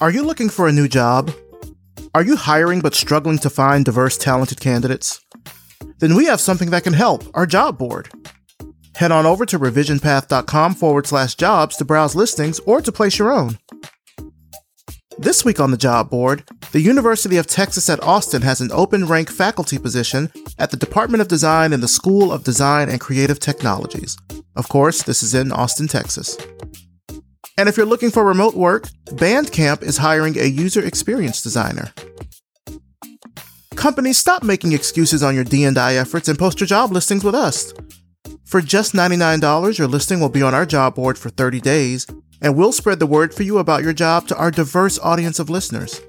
Are you looking for a new job? Are you hiring but struggling to find diverse, talented candidates? Then we have something that can help our job board. Head on over to revisionpath.com forward slash jobs to browse listings or to place your own. This week on the job board, the University of Texas at Austin has an open rank faculty position at the Department of Design in the School of Design and Creative Technologies. Of course, this is in Austin, Texas. And if you're looking for remote work, Bandcamp is hiring a user experience designer. Companies, stop making excuses on your D&I efforts and post your job listings with us. For just $99, your listing will be on our job board for 30 days, and we'll spread the word for you about your job to our diverse audience of listeners.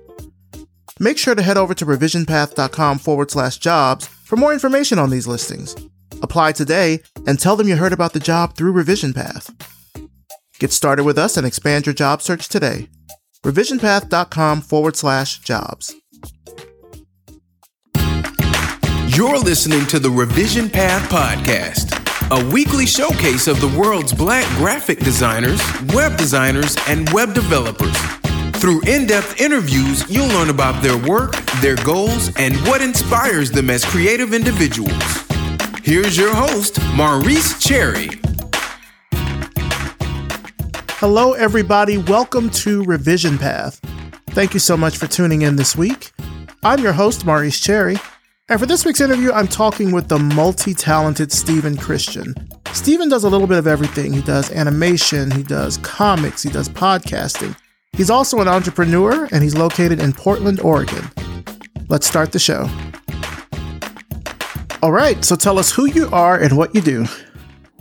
Make sure to head over to revisionpath.com forward slash jobs for more information on these listings. Apply today and tell them you heard about the job through Revision Path. Get started with us and expand your job search today. revisionpath.com forward slash jobs. You're listening to the Revision Path Podcast, a weekly showcase of the world's black graphic designers, web designers, and web developers. Through in depth interviews, you'll learn about their work, their goals, and what inspires them as creative individuals. Here's your host, Maurice Cherry. Hello, everybody. Welcome to Revision Path. Thank you so much for tuning in this week. I'm your host, Maurice Cherry. And for this week's interview, I'm talking with the multi talented Steven Christian. Steven does a little bit of everything. He does animation, he does comics, he does podcasting. He's also an entrepreneur, and he's located in Portland, Oregon. Let's start the show. All right, so tell us who you are and what you do.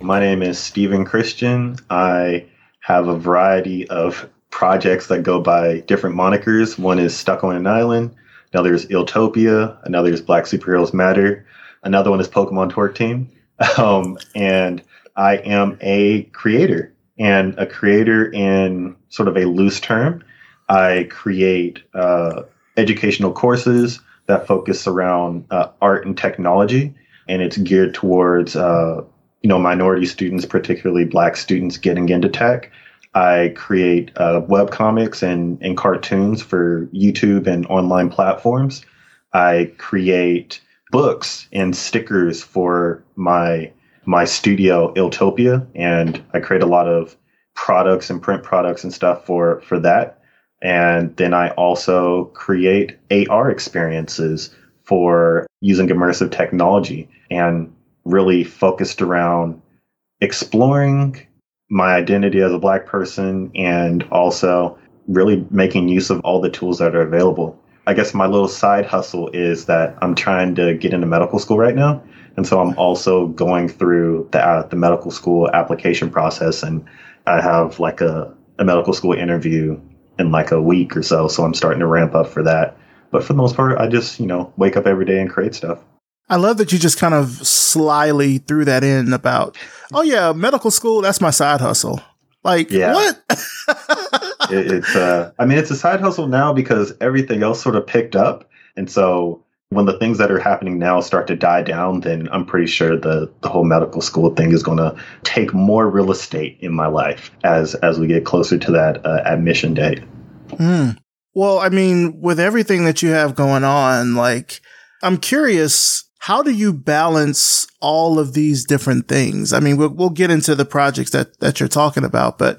My name is Steven Christian. I have a variety of projects that go by different monikers. One is Stuck on an Island, another is Iltopia, another is Black Superheroes Matter, another one is Pokemon Twerk Team. Um, and I am a creator and a creator in sort of a loose term. I create uh, educational courses that focus around uh, art and technology, and it's geared towards uh, you know minority students, particularly Black students, getting into tech. I create uh, web comics and, and cartoons for YouTube and online platforms. I create books and stickers for my my studio Iltopia, and I create a lot of products and print products and stuff for for that. And then I also create AR experiences for using immersive technology and really focused around exploring my identity as a black person and also really making use of all the tools that are available. I guess my little side hustle is that I'm trying to get into medical school right now. And so I'm also going through the, uh, the medical school application process. And I have like a, a medical school interview in like a week or so. So I'm starting to ramp up for that. But for the most part, I just, you know, wake up every day and create stuff. I love that you just kind of slyly threw that in about, oh yeah, medical school, that's my side hustle. Like Yeah. what? it, it's uh i mean it's a side hustle now because everything else sort of picked up and so when the things that are happening now start to die down then i'm pretty sure the the whole medical school thing is going to take more real estate in my life as as we get closer to that uh, admission date Mm. Well, I mean, with everything that you have going on, like, I'm curious, how do you balance all of these different things? I mean, we'll, we'll get into the projects that, that you're talking about, but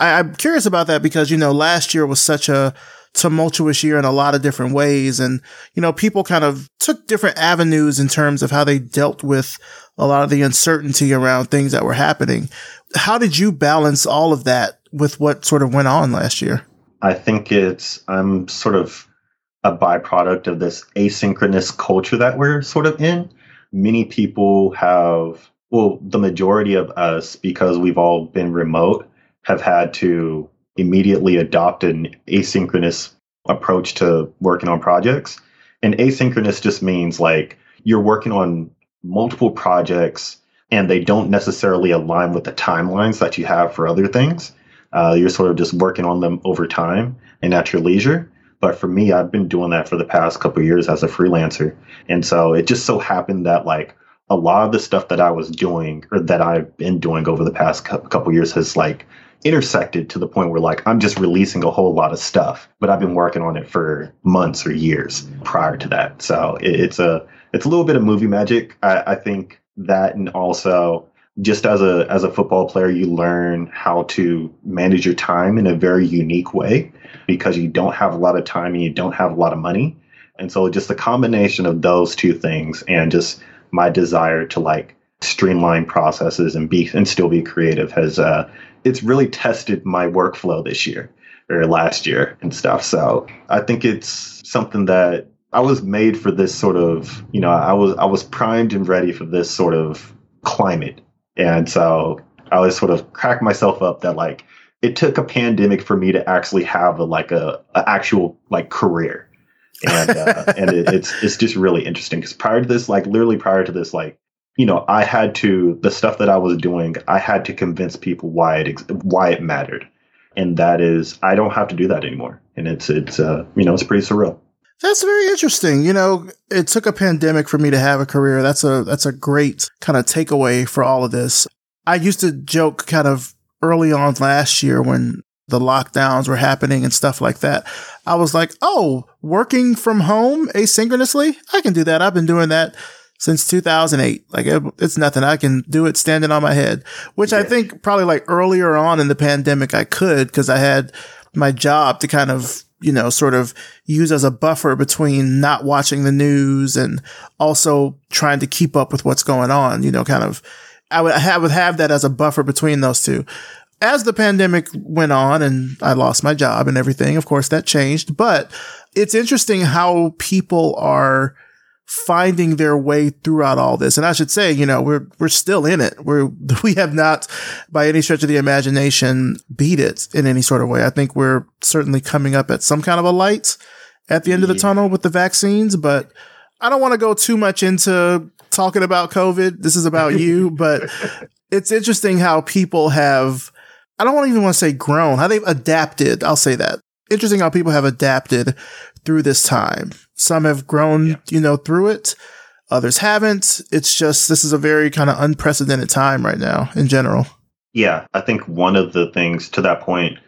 I, I'm curious about that because, you know, last year was such a tumultuous year in a lot of different ways. And, you know, people kind of took different avenues in terms of how they dealt with a lot of the uncertainty around things that were happening. How did you balance all of that with what sort of went on last year? i think it's i'm sort of a byproduct of this asynchronous culture that we're sort of in. Many people have well the majority of us because we've all been remote have had to immediately adopt an asynchronous approach to working on projects. And asynchronous just means like you're working on multiple projects and they don't necessarily align with the timelines that you have for other things. Uh, you're sort of just working on them over time and at your leisure but for me i've been doing that for the past couple years as a freelancer and so it just so happened that like a lot of the stuff that i was doing or that i've been doing over the past couple years has like intersected to the point where like I'm just releasing a whole lot of stuff, but I've been working on it for months or years prior to that. So it's a it's a little bit of movie magic. I, I think that and also just as a as a football player you learn how to manage your time in a very unique way because you don't have a lot of time and you don't have a lot of money. And so just the combination of those two things and just my desire to like streamline processes and be and still be creative has uh it's really tested my workflow this year or last year and stuff. So i think it's something that i was made for this sort of you know i was i was primed and ready for this sort of climate and so I was sort of crack myself up that like it took a pandemic for me to actually have a like a, a actual like career. And uh, and it, it's it's just really interesting because prior to this, like literally prior to this, like you know, I had to the stuff that I was doing, I had to convince people why it why it mattered, and that is I don't have to do that anymore, and it's it's uh you know it's pretty surreal. That's very interesting. You know, it took a pandemic for me to have a career. That's a that's a great kind of takeaway for all of this. I used to joke kind of early on last year when the lockdowns were happening and stuff like that. I was like, "Oh, working from home asynchronously? I can do that. I've been doing that since 2008. Like it, it's nothing. I can do it standing on my head." Which yeah. I think probably like earlier on in the pandemic I could cuz I had my job to kind of you know, sort of use as a buffer between not watching the news and also trying to keep up with what's going on, you know, kind of, I would, I would have that as a buffer between those two. As the pandemic went on and I lost my job and everything, of course that changed, but it's interesting how people are, finding their way throughout all this. And I should say, you know, we're, we're still in it. We're, we have not by any stretch of the imagination beat it in any sort of way. I think we're certainly coming up at some kind of a light at the end of the tunnel with the vaccines, but I don't want to go too much into talking about COVID. This is about you, but it's interesting how people have, I don't even want to say grown, how they've adapted. I'll say that. Interesting how people have adapted through this time. Some have grown, yeah. you know, through it. Others haven't. It's just, this is a very kind of unprecedented time right now in general. Yeah. I think one of the things to that point,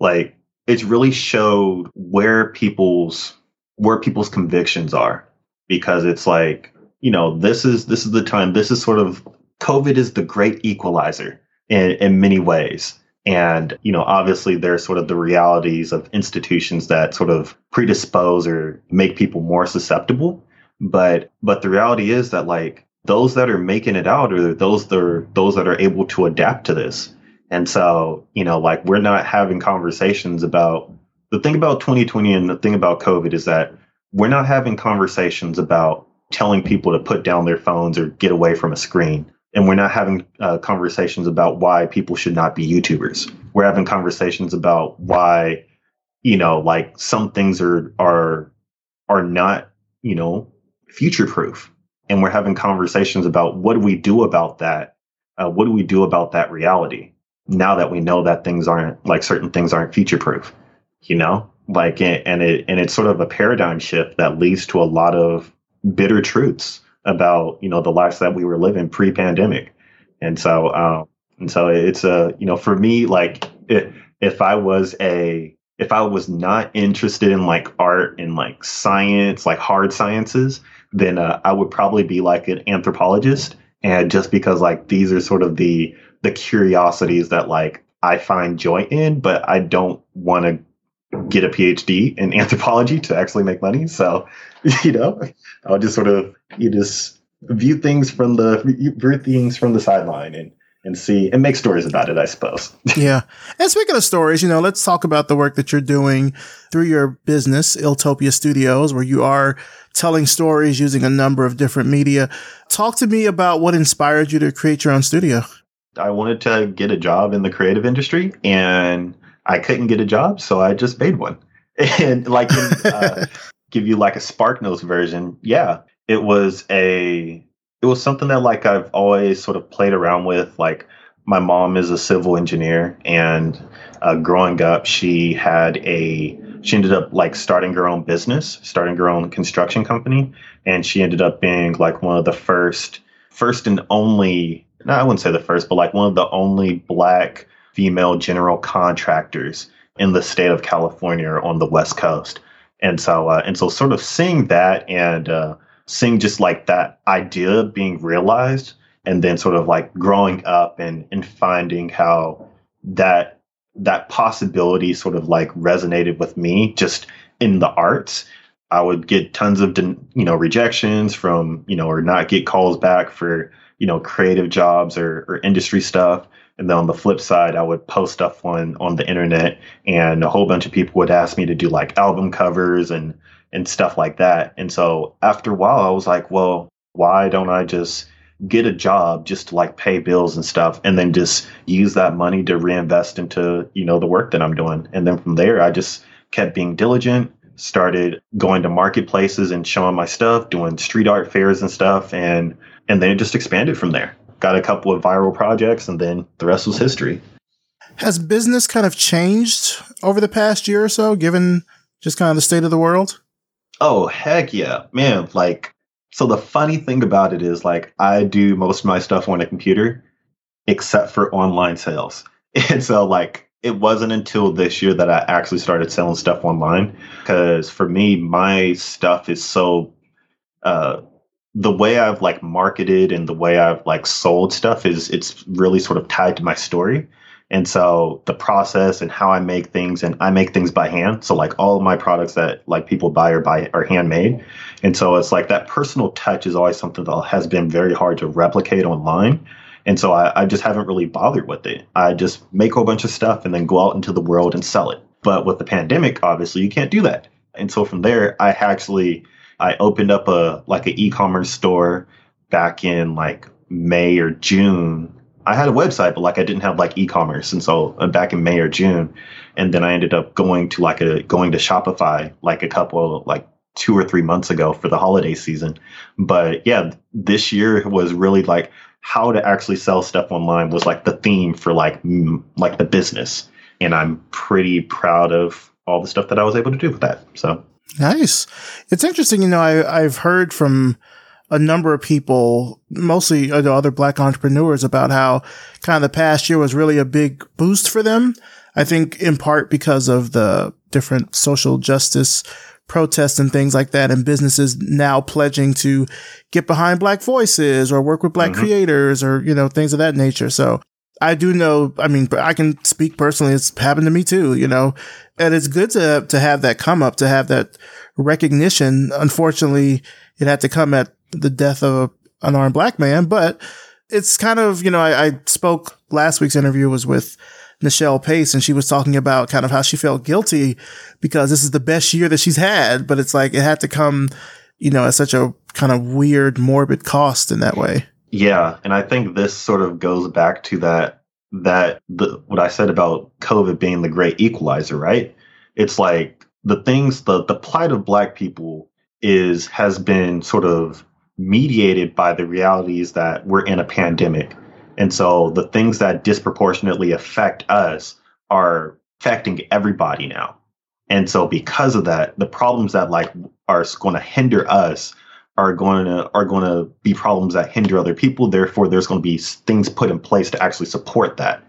like, it's really showed where people's, where people's convictions are because it's like, you know, this is, this is the time, this is sort of, COVID is the great equalizer in, in many ways and, you know, obviously there's sort of the realities of institutions that sort of predispose or make people more susceptible. But but the reality is that like those that are making it out are those that are those that are able to adapt to this. And so, you know, like we're not having conversations about the thing about 2020 and the thing about COVID is that we're not having conversations about telling people to put down their phones or get away from a screen and we're not having uh, conversations about why people should not be YouTubers. We're having conversations about why, you know, like some things are are are not, you know, future proof, and we're having conversations about what do we do about that? Uh, what do we do about that reality now that we know that things aren't like certain things aren't future proof? You know, like and it and it's sort of a paradigm shift that leads to a lot of bitter truths about you know the lives that we were living pre-pandemic, and so um, and so it's a you know for me like it, if I was a if I was not interested in like art and like science like hard sciences, then uh, I would probably be like an anthropologist. And just because like these are sort of the the curiosities that like I find joy in, but I don't want to get a PhD in anthropology to actually make money. So, you know, I'll just sort of you just view things from the view things from the sideline and and see and make stories about it, I suppose. yeah. And speaking of stories, you know, let's talk about the work that you're doing through your business, Iltopia Studios, where you are telling stories using a number of different media. Talk to me about what inspired you to create your own studio. I wanted to get a job in the creative industry and I couldn't get a job, so I just made one. And like uh, give you like a Spark Notes version, yeah, it was a it was something that like I've always sort of played around with. Like my mom is a civil engineer, and uh, growing up, she had a she ended up like starting her own business, starting her own construction company, and she ended up being like one of the first first and only. No, I wouldn't say the first, but like one of the only black female general contractors in the state of California or on the West Coast. And so, uh, and so, sort of seeing that and uh, seeing just like that idea being realized, and then sort of like growing up and and finding how that that possibility sort of like resonated with me just in the arts. I would get tons of you know rejections from you know or not get calls back for you know creative jobs or, or industry stuff and then on the flip side, I would post stuff on on the internet, and a whole bunch of people would ask me to do like album covers and and stuff like that. And so after a while, I was like, well, why don't I just get a job just to like pay bills and stuff, and then just use that money to reinvest into you know the work that I'm doing. And then from there, I just kept being diligent started going to marketplaces and showing my stuff, doing street art fairs and stuff, and and then it just expanded from there got a couple of viral projects, and then the rest was history. Has business kind of changed over the past year or so, given just kind of the state of the world? Oh, heck yeah. Man, like, so the funny thing about it is, like, I do most of my stuff on a computer, except for online sales. And so, like, it wasn't until this year that I actually started selling stuff online. Because for me, my stuff is so uh, the way I've like marketed and the way I've like sold stuff is it's really sort of tied to my story. And so the process and how I make things and I make things by hand. So like all of my products that like people buy or buy are handmade. And so it's like that personal touch is always something that has been very hard to replicate online. And so I, I just haven't really bothered with it. I just make a whole bunch of stuff and then go out into the world and sell it. But with the pandemic, obviously you can't do that. And so from there, I actually I opened up a like an e-commerce store back in like May or June. I had a website, but like I didn't have like e-commerce, and so uh, back in May or June, and then I ended up going to like a going to Shopify like a couple like two or three months ago for the holiday season. But yeah, this year was really like how to actually sell stuff online was like the theme for like like the business, and I'm pretty proud of all the stuff that I was able to do with that. So Nice. It's interesting, you know, I, I've heard from a number of people, mostly you know, other black entrepreneurs about how kind of the past year was really a big boost for them. I think in part because of the different social justice protests and things like that and businesses now pledging to get behind black voices or work with black mm-hmm. creators or, you know, things of that nature. So I do know, I mean, I can speak personally. It's happened to me too, you know, and it's good to, to have that come up, to have that recognition. Unfortunately, it had to come at the death of a, an unarmed black man, but it's kind of, you know, I, I spoke last week's interview was with Nichelle Pace and she was talking about kind of how she felt guilty because this is the best year that she's had, but it's like it had to come, you know, at such a kind of weird, morbid cost in that way. Yeah, and I think this sort of goes back to that that the what I said about COVID being the great equalizer, right? It's like the things the the plight of black people is has been sort of mediated by the realities that we're in a pandemic. And so the things that disproportionately affect us are affecting everybody now. And so because of that, the problems that like are going to hinder us are going to are going to be problems that hinder other people. Therefore, there's going to be things put in place to actually support that.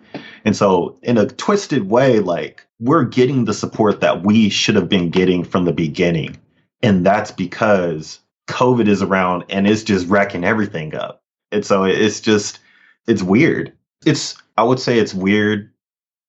And so, in a twisted way, like we're getting the support that we should have been getting from the beginning, and that's because COVID is around and it's just wrecking everything up. And so, it's just it's weird. It's I would say it's weird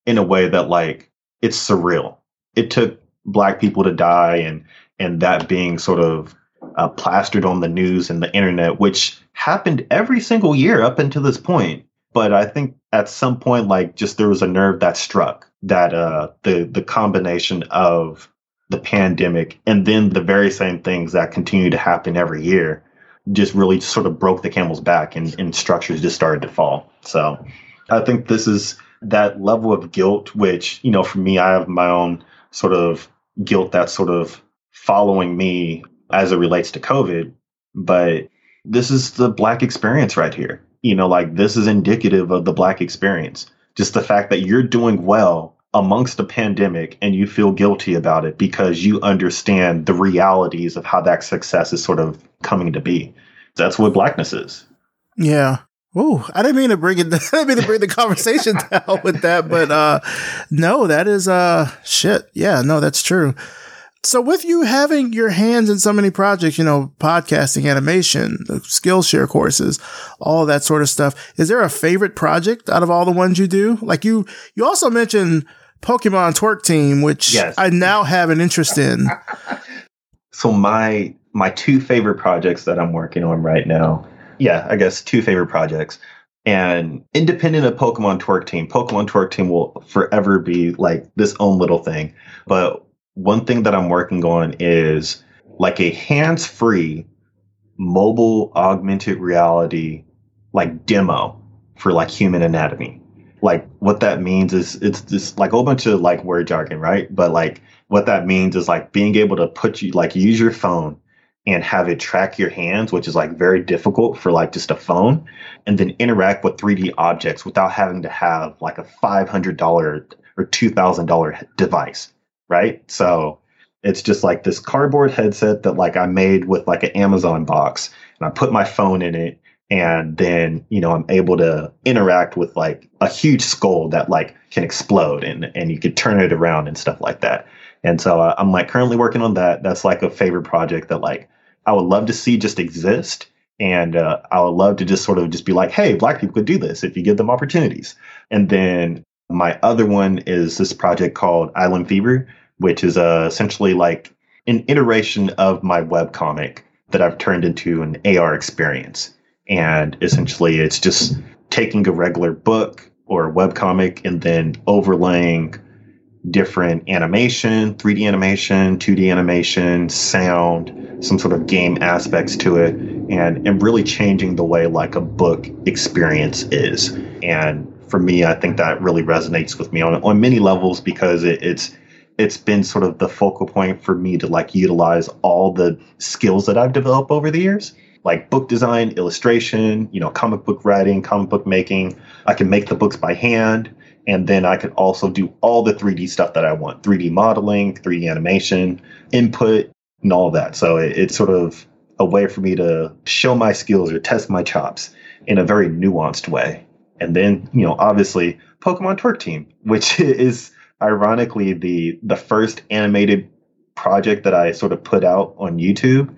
in a way that like it's surreal. It took black people to die, and and that being sort of uh, plastered on the news and the internet, which happened every single year up until this point. But I think at some point, like just there was a nerve that struck that uh, the the combination of the pandemic and then the very same things that continue to happen every year just really sort of broke the camel's back and, and structures just started to fall. So I think this is that level of guilt, which, you know, for me, I have my own sort of guilt that's sort of following me as it relates to COVID, but this is the black experience right here. You know, like this is indicative of the black experience. Just the fact that you're doing well amongst a pandemic and you feel guilty about it because you understand the realities of how that success is sort of coming to be. That's what blackness is. Yeah. Oh, I didn't mean to bring it. I didn't mean to bring the conversation down with that, but uh, no, that is uh shit. Yeah, no, that's true. So with you having your hands in so many projects, you know, podcasting, animation, the Skillshare courses, all that sort of stuff, is there a favorite project out of all the ones you do? Like you, you also mentioned Pokemon Twerk Team, which yes. I now have an interest in. so my my two favorite projects that I'm working on right now, yeah, I guess two favorite projects. And independent of Pokemon Twerk Team, Pokemon Twerk Team will forever be like this own little thing. But one thing that I'm working on is like a hands free mobile augmented reality like demo for like human anatomy. Like what that means is it's just like a whole bunch of like word jargon, right? But like what that means is like being able to put you like use your phone and have it track your hands, which is like very difficult for like just a phone, and then interact with 3D objects without having to have like a $500 or $2,000 device right? So it's just like this cardboard headset that like I made with like an Amazon box and I put my phone in it and then, you know, I'm able to interact with like a huge skull that like can explode and and you could turn it around and stuff like that. And so uh, I'm like currently working on that. That's like a favorite project that like I would love to see just exist and uh, I would love to just sort of just be like, hey, black people could do this if you give them opportunities. And then my other one is this project called Island Fever, which is uh, essentially like an iteration of my web comic that I've turned into an AR experience. And essentially, it's just taking a regular book or a web comic and then overlaying different animation, 3D animation, 2D animation, sound, some sort of game aspects to it, and, and really changing the way like a book experience is. And for me, I think that really resonates with me on, on many levels because it, it's it's been sort of the focal point for me to like utilize all the skills that I've developed over the years, like book design, illustration, you know, comic book writing, comic book making. I can make the books by hand. And then I can also do all the 3D stuff that I want 3D modeling, 3D animation, input, and all that. So it, it's sort of a way for me to show my skills or test my chops in a very nuanced way. And then, you know, obviously Pokemon Twerk Team, which is ironically the the first animated project that I sort of put out on YouTube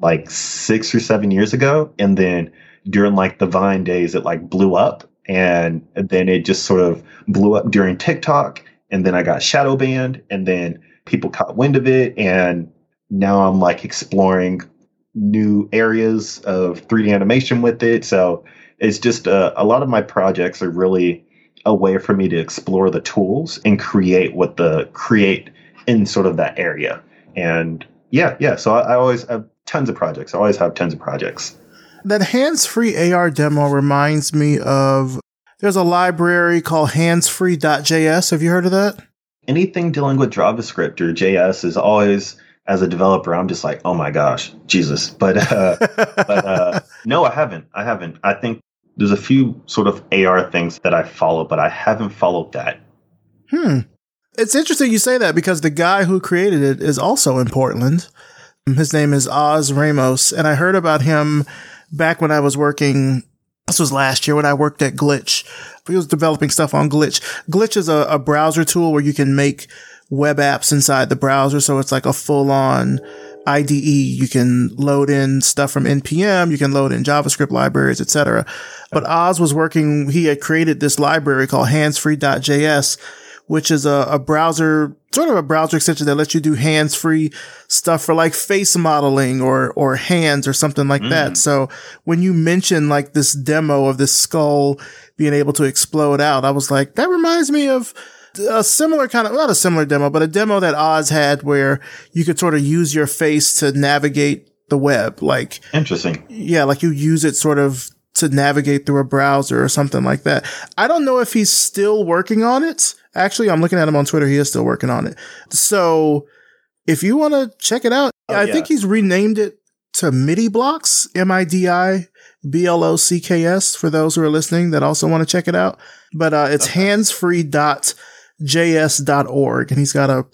like 6 or 7 years ago. And then during like the Vine days it like blew up. And then it just sort of blew up during TikTok. And then I got shadow banned. And then people caught wind of it. And now I'm like exploring new areas of 3D animation with it. So it's just uh, a lot of my projects are really a way for me to explore the tools and create what the create in sort of that area. And yeah, yeah. So I, I always have tons of projects. I always have tons of projects. That hands free AR demo reminds me of there's a library called handsfree.js. Have you heard of that? Anything dealing with JavaScript or JS is always as a developer, I'm just like, oh my gosh, Jesus. But uh, but uh, no, I haven't. I haven't. I think there's a few sort of AR things that I follow, but I haven't followed that. Hmm. It's interesting you say that because the guy who created it is also in Portland. His name is Oz Ramos, and I heard about him back when I was working. This was last year when I worked at Glitch. He was developing stuff on Glitch. Glitch is a, a browser tool where you can make web apps inside the browser. So it's like a full on IDE. You can load in stuff from NPM. You can load in JavaScript libraries, etc. But Oz was working, he had created this library called handsfree.js, which is a, a browser, sort of a browser extension that lets you do hands-free stuff for like face modeling or, or hands or something like mm. that. So when you mentioned like this demo of this skull being able to explode out, I was like, that reminds me of a similar kind of, not a similar demo, but a demo that Oz had where you could sort of use your face to navigate the web. Like, interesting. Yeah. Like you use it sort of to navigate through a browser or something like that. I don't know if he's still working on it. Actually, I'm looking at him on Twitter. He is still working on it. So if you want to check it out, oh, I yeah. think he's renamed it to MIDI blocks, M I D I B L O C K S for those who are listening that also want to check it out. But uh, it's okay. handsfree.js.org and he's got a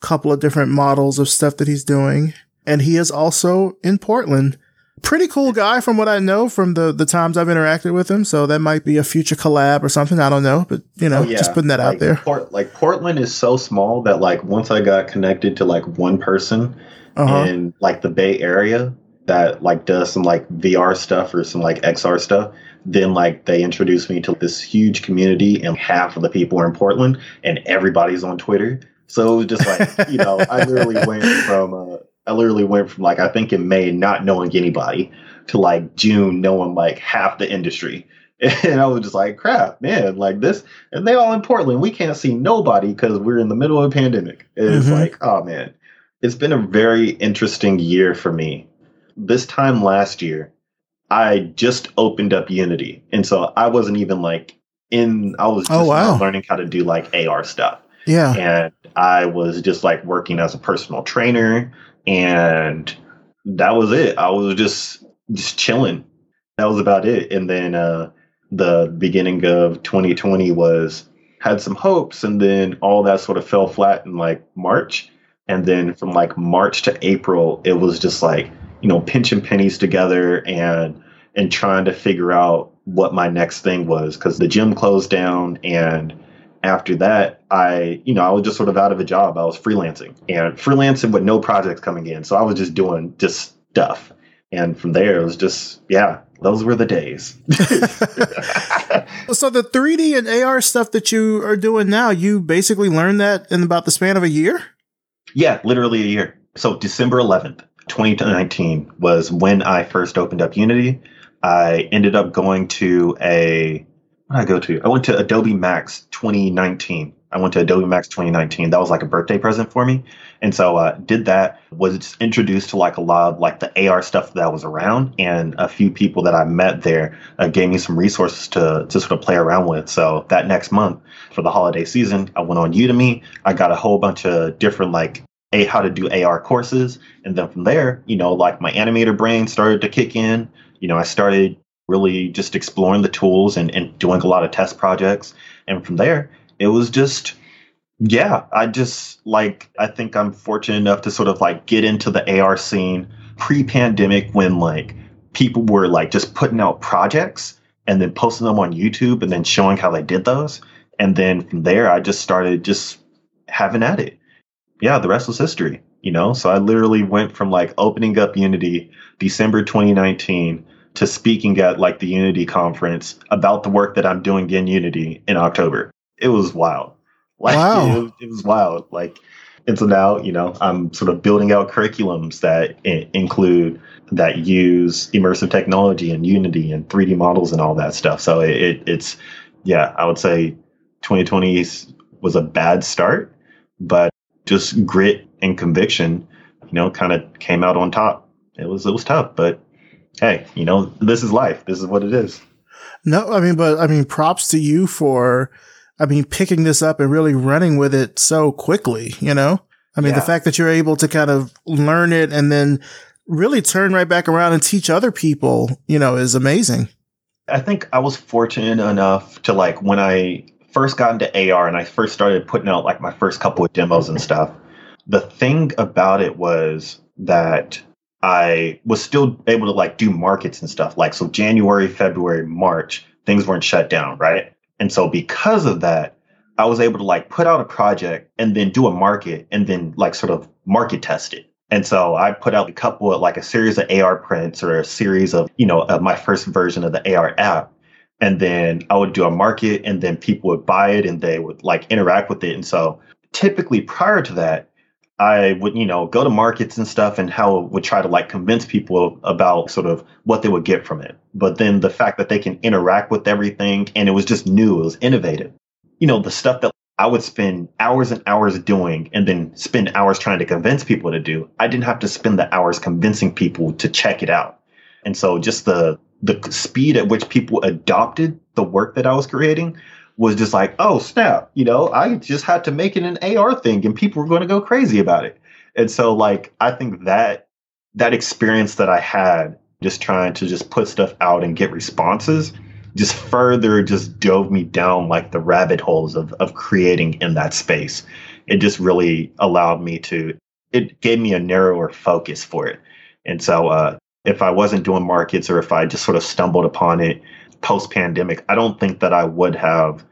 couple of different models of stuff that he's doing. And he is also in Portland pretty cool guy from what I know from the the times I've interacted with him. So that might be a future collab or something. I don't know, but you know, oh, yeah. just putting that like, out there. Port, like Portland is so small that like once I got connected to like one person uh-huh. in like the Bay Area that like does some like VR stuff or some like XR stuff, then like they introduced me to this huge community and half of the people are in Portland and everybody's on Twitter. So it was just like, you know, I literally went from uh, I literally went from like I think in May not knowing anybody to like June knowing like half the industry. And I was just like, crap, man, like this. And they all in Portland. We can't see nobody because we're in the middle of a pandemic. It's mm-hmm. like, oh man, it's been a very interesting year for me. This time last year, I just opened up Unity. And so I wasn't even like in, I was oh, just wow. learning how to do like AR stuff. Yeah. And I was just like working as a personal trainer and that was it. I was just just chilling. That was about it. And then uh, the beginning of 2020 was had some hopes, and then all that sort of fell flat in like March. And then from like March to April, it was just like you know pinching pennies together and and trying to figure out what my next thing was because the gym closed down and after that, I, you know, I was just sort of out of a job. I was freelancing and freelancing with no projects coming in. So I was just doing just stuff. And from there, it was just, yeah, those were the days. so the 3D and AR stuff that you are doing now, you basically learned that in about the span of a year? Yeah, literally a year. So December 11th, 2019 was when I first opened up Unity. I ended up going to a I go to? I went to Adobe Max 2019. I went to Adobe Max 2019. That was like a birthday present for me. And so uh, did that, was introduced to like a lot of like the AR stuff that was around and a few people that I met there uh, gave me some resources to, to sort of play around with. So that next month for the holiday season, I went on Udemy. I got a whole bunch of different like a how to do AR courses. And then from there, you know, like my animator brain started to kick in. You know, I started really just exploring the tools and, and doing a lot of test projects. And from there, it was just, yeah, I just like, I think I'm fortunate enough to sort of like get into the AR scene pre pandemic when like people were like just putting out projects and then posting them on YouTube and then showing how they did those. And then from there, I just started just having at it. Yeah, the rest was history, you know? So I literally went from like opening up Unity December 2019 to speaking at like the Unity conference about the work that I'm doing in Unity in October. It was wild. Like wow. it, was, it was wild. Like and so now, you know, I'm sort of building out curriculums that I- include that use immersive technology and Unity and 3D models and all that stuff. So it, it, it's, yeah, I would say 2020 was a bad start, but just grit and conviction, you know, kind of came out on top. It was it was tough, but hey, you know, this is life. This is what it is. No, I mean, but I mean, props to you for, I mean, picking this up and really running with it so quickly, you know? I mean, yeah. the fact that you're able to kind of learn it and then really turn right back around and teach other people, you know, is amazing. I think I was fortunate enough to like when I first got into AR and I first started putting out like my first couple of demos and stuff. The thing about it was that I was still able to like do markets and stuff. Like, so January, February, March, things weren't shut down, right? And so because of that, I was able to like put out a project and then do a market and then like sort of market test it. And so I put out a couple of like a series of AR prints or a series of, you know, of my first version of the AR app. And then I would do a market and then people would buy it and they would like interact with it. And so typically prior to that, I would, you know, go to markets and stuff and how would try to like convince people about sort of what they would get from it. But then the fact that they can interact with everything and it was just new, it was innovative. You know, the stuff that I would spend hours and hours doing and then spend hours trying to convince people to do, I didn't have to spend the hours convincing people to check it out. And so just the the speed at which people adopted the work that I was creating was just like, oh snap, you know, I just had to make it an AR thing and people were going to go crazy about it. And so like I think that that experience that I had just trying to just put stuff out and get responses just further just dove me down like the rabbit holes of of creating in that space. It just really allowed me to it gave me a narrower focus for it. And so uh if I wasn't doing markets or if I just sort of stumbled upon it post pandemic, I don't think that I would have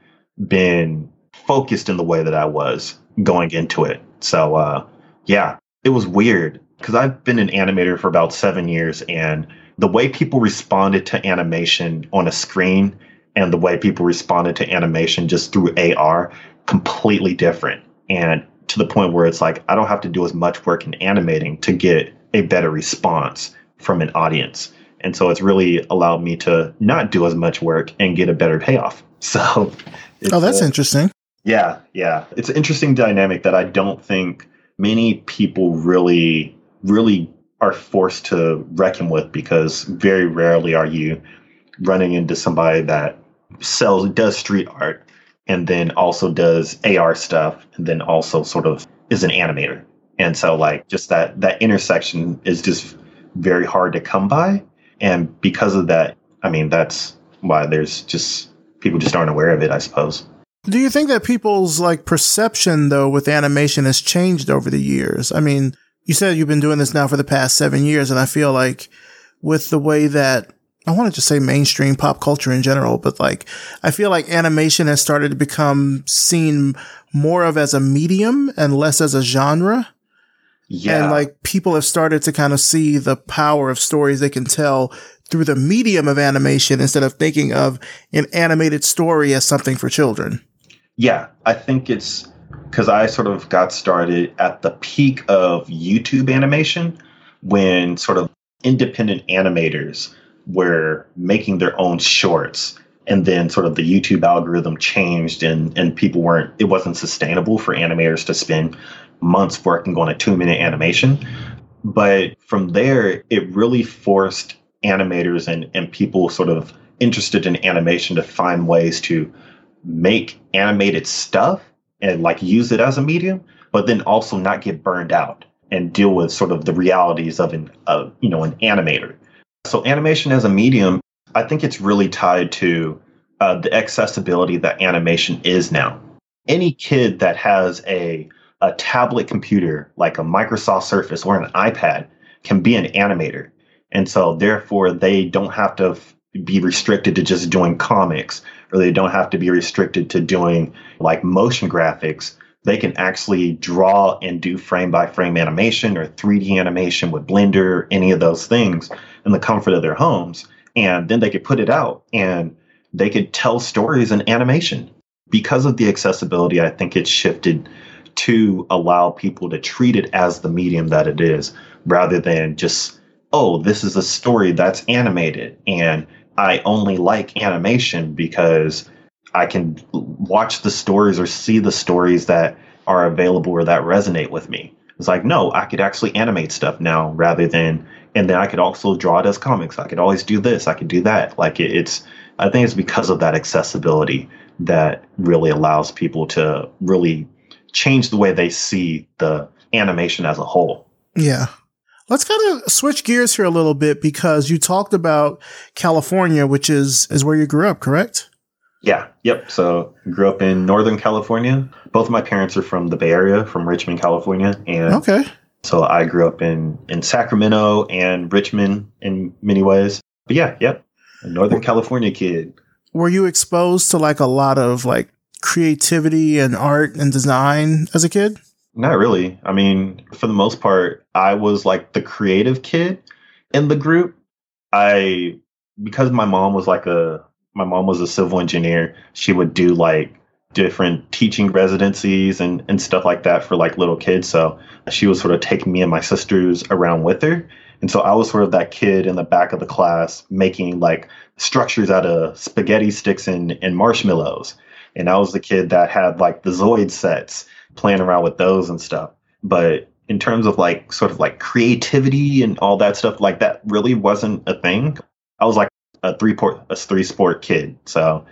been focused in the way that I was going into it. So, uh, yeah, it was weird because I've been an animator for about seven years and the way people responded to animation on a screen and the way people responded to animation just through AR completely different. And to the point where it's like I don't have to do as much work in animating to get a better response from an audience. And so it's really allowed me to not do as much work and get a better payoff. So Oh, that's uh, interesting. Yeah, yeah. It's an interesting dynamic that I don't think many people really really are forced to reckon with because very rarely are you running into somebody that sells does street art and then also does AR stuff and then also sort of is an animator. And so like just that that intersection is just very hard to come by and because of that I mean that's why there's just people just aren't aware of it I suppose. Do you think that people's like perception though with animation has changed over the years? I mean, you said you've been doing this now for the past 7 years and I feel like with the way that I want to just say mainstream pop culture in general, but like I feel like animation has started to become seen more of as a medium and less as a genre. Yeah. And like people have started to kind of see the power of stories they can tell through the medium of animation instead of thinking of an animated story as something for children. Yeah, I think it's because I sort of got started at the peak of YouTube animation when sort of independent animators were making their own shorts and then sort of the YouTube algorithm changed and and people weren't it wasn't sustainable for animators to spend months working on a 2 minute animation but from there it really forced animators and and people sort of interested in animation to find ways to make animated stuff and like use it as a medium but then also not get burned out and deal with sort of the realities of an uh, you know an animator so, animation as a medium, I think it's really tied to uh, the accessibility that animation is now. Any kid that has a, a tablet computer like a Microsoft Surface or an iPad can be an animator. And so, therefore, they don't have to f- be restricted to just doing comics or they don't have to be restricted to doing like motion graphics they can actually draw and do frame by frame animation or 3D animation with Blender, any of those things in the comfort of their homes. And then they could put it out and they could tell stories in animation. Because of the accessibility, I think it's shifted to allow people to treat it as the medium that it is rather than just, oh, this is a story that's animated. And I only like animation because I can watch the stories or see the stories that are available or that resonate with me. It's like, no, I could actually animate stuff now rather than, and then I could also draw it as comics. I could always do this, I could do that. Like it, it's, I think it's because of that accessibility that really allows people to really change the way they see the animation as a whole. Yeah. Let's kind of switch gears here a little bit because you talked about California, which is is where you grew up, correct? Yeah, yep. So grew up in Northern California. Both of my parents are from the Bay Area, from Richmond, California, and okay. So I grew up in in Sacramento and Richmond in many ways. But yeah, yep, a Northern California kid. Were you exposed to like a lot of like creativity and art and design as a kid? Not really. I mean, for the most part, I was like the creative kid in the group. I because my mom was like a my mom was a civil engineer. She would do like different teaching residencies and, and stuff like that for like little kids. So she was sort of taking me and my sisters around with her. And so I was sort of that kid in the back of the class making like structures out of spaghetti sticks and, and marshmallows. And I was the kid that had like the Zoid sets playing around with those and stuff. But in terms of like sort of like creativity and all that stuff, like that really wasn't a thing. I was like a three port a three sport kid. So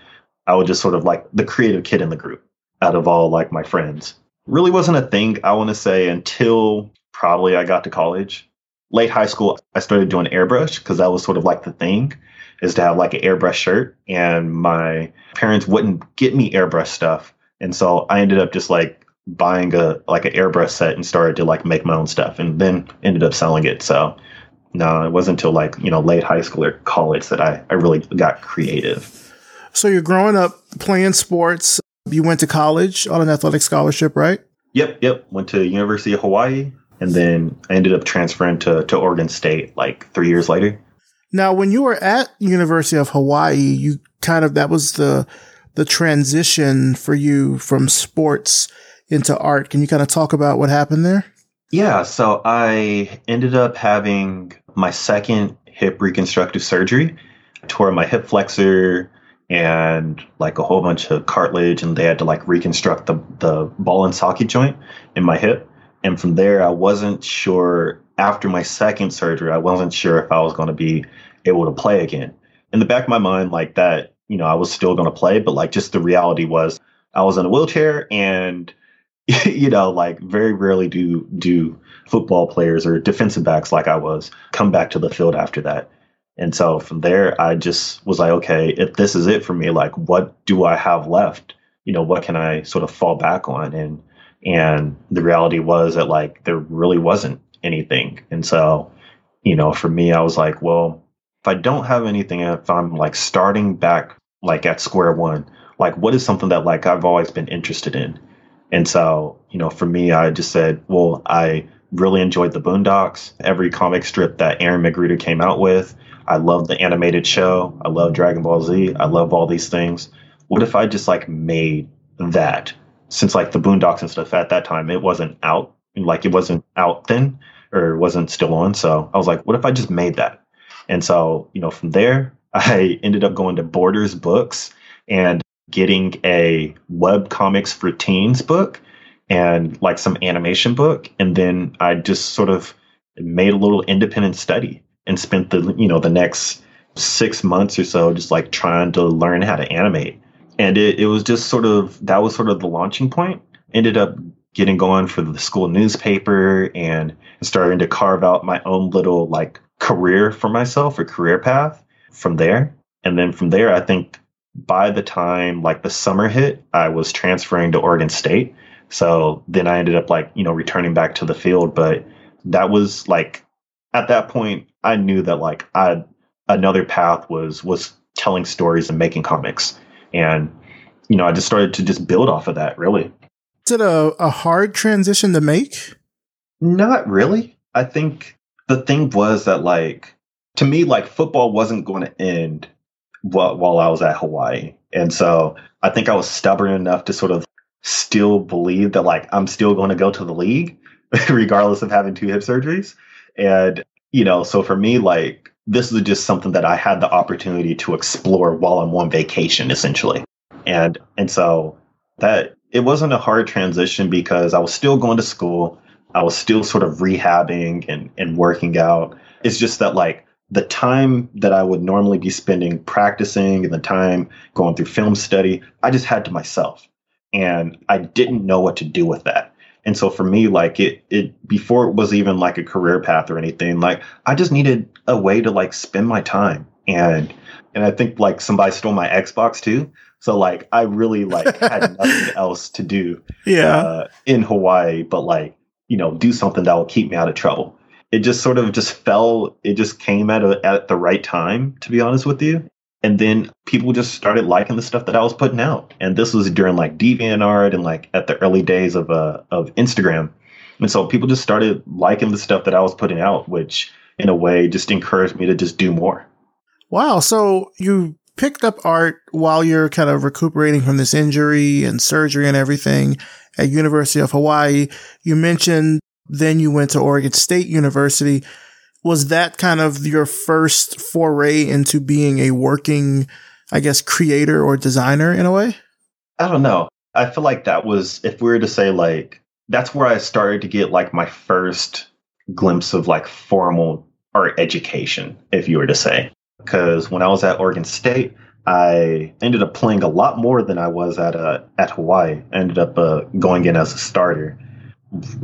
I was just sort of like the creative kid in the group out of all like my friends. Really wasn't a thing I want to say until probably I got to college. Late high school, I started doing airbrush because that was sort of like the thing is to have like an airbrush shirt and my parents wouldn't get me airbrush stuff. And so I ended up just like buying a like an airbrush set and started to like make my own stuff and then ended up selling it. So no, it wasn't until like, you know, late high school or college that I, I really got creative. So you're growing up playing sports. You went to college on an athletic scholarship, right? Yep, yep. Went to University of Hawaii and then I ended up transferring to, to Oregon State like three years later. Now, when you were at University of Hawaii, you kind of that was the the transition for you from sports into art. Can you kind of talk about what happened there? Yeah, so I ended up having my second hip reconstructive surgery. I tore my hip flexor and like a whole bunch of cartilage, and they had to like reconstruct the, the ball and socket joint in my hip. And from there, I wasn't sure after my second surgery, I wasn't sure if I was going to be able to play again. In the back of my mind, like that, you know, I was still going to play, but like just the reality was I was in a wheelchair and you know, like very rarely do do football players or defensive backs like I was come back to the field after that. And so from there, I just was like, okay, if this is it for me, like, what do I have left? You know, what can I sort of fall back on? And and the reality was that like there really wasn't anything. And so, you know, for me, I was like, well, if I don't have anything, if I'm like starting back like at square one, like what is something that like I've always been interested in? And so, you know, for me, I just said, well, I really enjoyed the Boondocks, every comic strip that Aaron McGruder came out with. I love the animated show. I love Dragon Ball Z. I love all these things. What if I just like made that? Since like the Boondocks and stuff at that time, it wasn't out, like it wasn't out then or it wasn't still on. So I was like, what if I just made that? And so, you know, from there, I ended up going to Borders Books and getting a web comics for teens book and like some animation book. And then i just sort of made a little independent study and spent the you know the next six months or so just like trying to learn how to animate. And it, it was just sort of that was sort of the launching point. Ended up getting going for the school newspaper and starting to carve out my own little like career for myself or career path from there and then from there i think by the time like the summer hit, I was transferring to Oregon State. So then I ended up like, you know, returning back to the field. But that was like at that point, I knew that like I another path was was telling stories and making comics. And, you know, I just started to just build off of that really. Is it a, a hard transition to make? Not really. I think the thing was that like to me, like football wasn't going to end while, while I was at Hawaii. And so I think I was stubborn enough to sort of still believe that like I'm still going to go to the league regardless of having two hip surgeries. And, you know, so for me, like this is just something that I had the opportunity to explore while I'm on vacation, essentially. And and so that it wasn't a hard transition because I was still going to school. I was still sort of rehabbing and, and working out. It's just that like the time that I would normally be spending practicing and the time going through film study, I just had to myself. And I didn't know what to do with that. And so for me, like it, it before it was even like a career path or anything, like I just needed a way to like spend my time. And and I think like somebody stole my Xbox too. So like I really like had nothing else to do yeah. Uh, in Hawaii, but like, you know, do something that will keep me out of trouble. It just sort of just fell it just came at a, at the right time to be honest with you. And then people just started liking the stuff that I was putting out. And this was during like DeviantArt and like at the early days of uh of Instagram. And so people just started liking the stuff that I was putting out which in a way just encouraged me to just do more. Wow. So you picked up art while you're kind of recuperating from this injury and surgery and everything at University of Hawaii you mentioned then you went to Oregon State University. Was that kind of your first foray into being a working, I guess, creator or designer in a way? I don't know. I feel like that was, if we were to say, like, that's where I started to get like my first glimpse of like formal art education, if you were to say. Because when I was at Oregon State, I ended up playing a lot more than I was at uh, at Hawaii. I ended up uh, going in as a starter,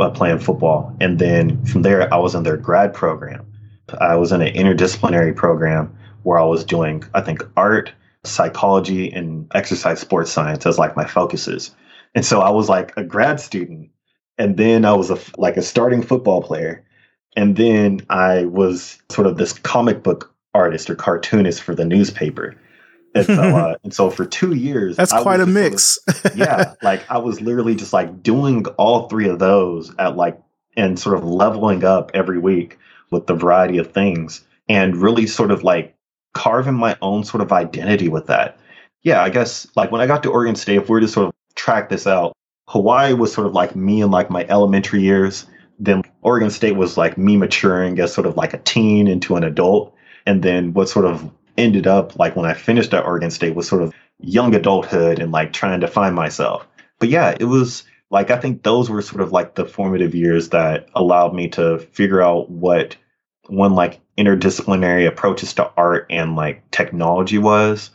uh, playing football. And then from there, I was in their grad program. I was in an interdisciplinary program where I was doing, I think, art, psychology, and exercise sports science as like my focuses. And so I was like a grad student. And then I was a, like a starting football player. And then I was sort of this comic book artist or cartoonist for the newspaper. And so, uh, and so for two years, that's I quite a just sort mix. of- yeah, like I was literally just like doing all three of those at like and sort of leveling up every week with the variety of things and really sort of like carving my own sort of identity with that. Yeah, I guess like when I got to Oregon State, if we were to sort of track this out, Hawaii was sort of like me in like my elementary years. Then Oregon State was like me maturing as sort of like a teen into an adult. And then what sort of ended up like when I finished at Oregon State was sort of young adulthood and like trying to find myself. But yeah, it was like I think those were sort of like the formative years that allowed me to figure out what one like interdisciplinary approaches to art and like technology was.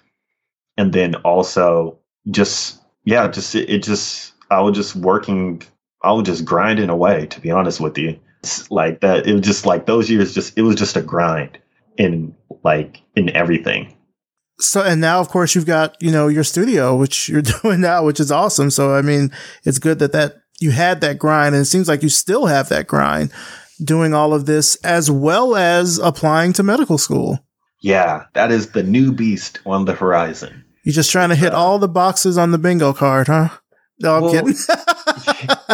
And then also just yeah, just it, it just I was just working I was just grinding away, to be honest with you. It's like that it was just like those years just it was just a grind in like in everything. So, and now, of course, you've got, you know, your studio, which you're doing now, which is awesome. So, I mean, it's good that that you had that grind and it seems like you still have that grind doing all of this as well as applying to medical school. Yeah, that is the new beast on the horizon. You're just trying to hit all the boxes on the bingo card, huh? No, I'm Well, kidding.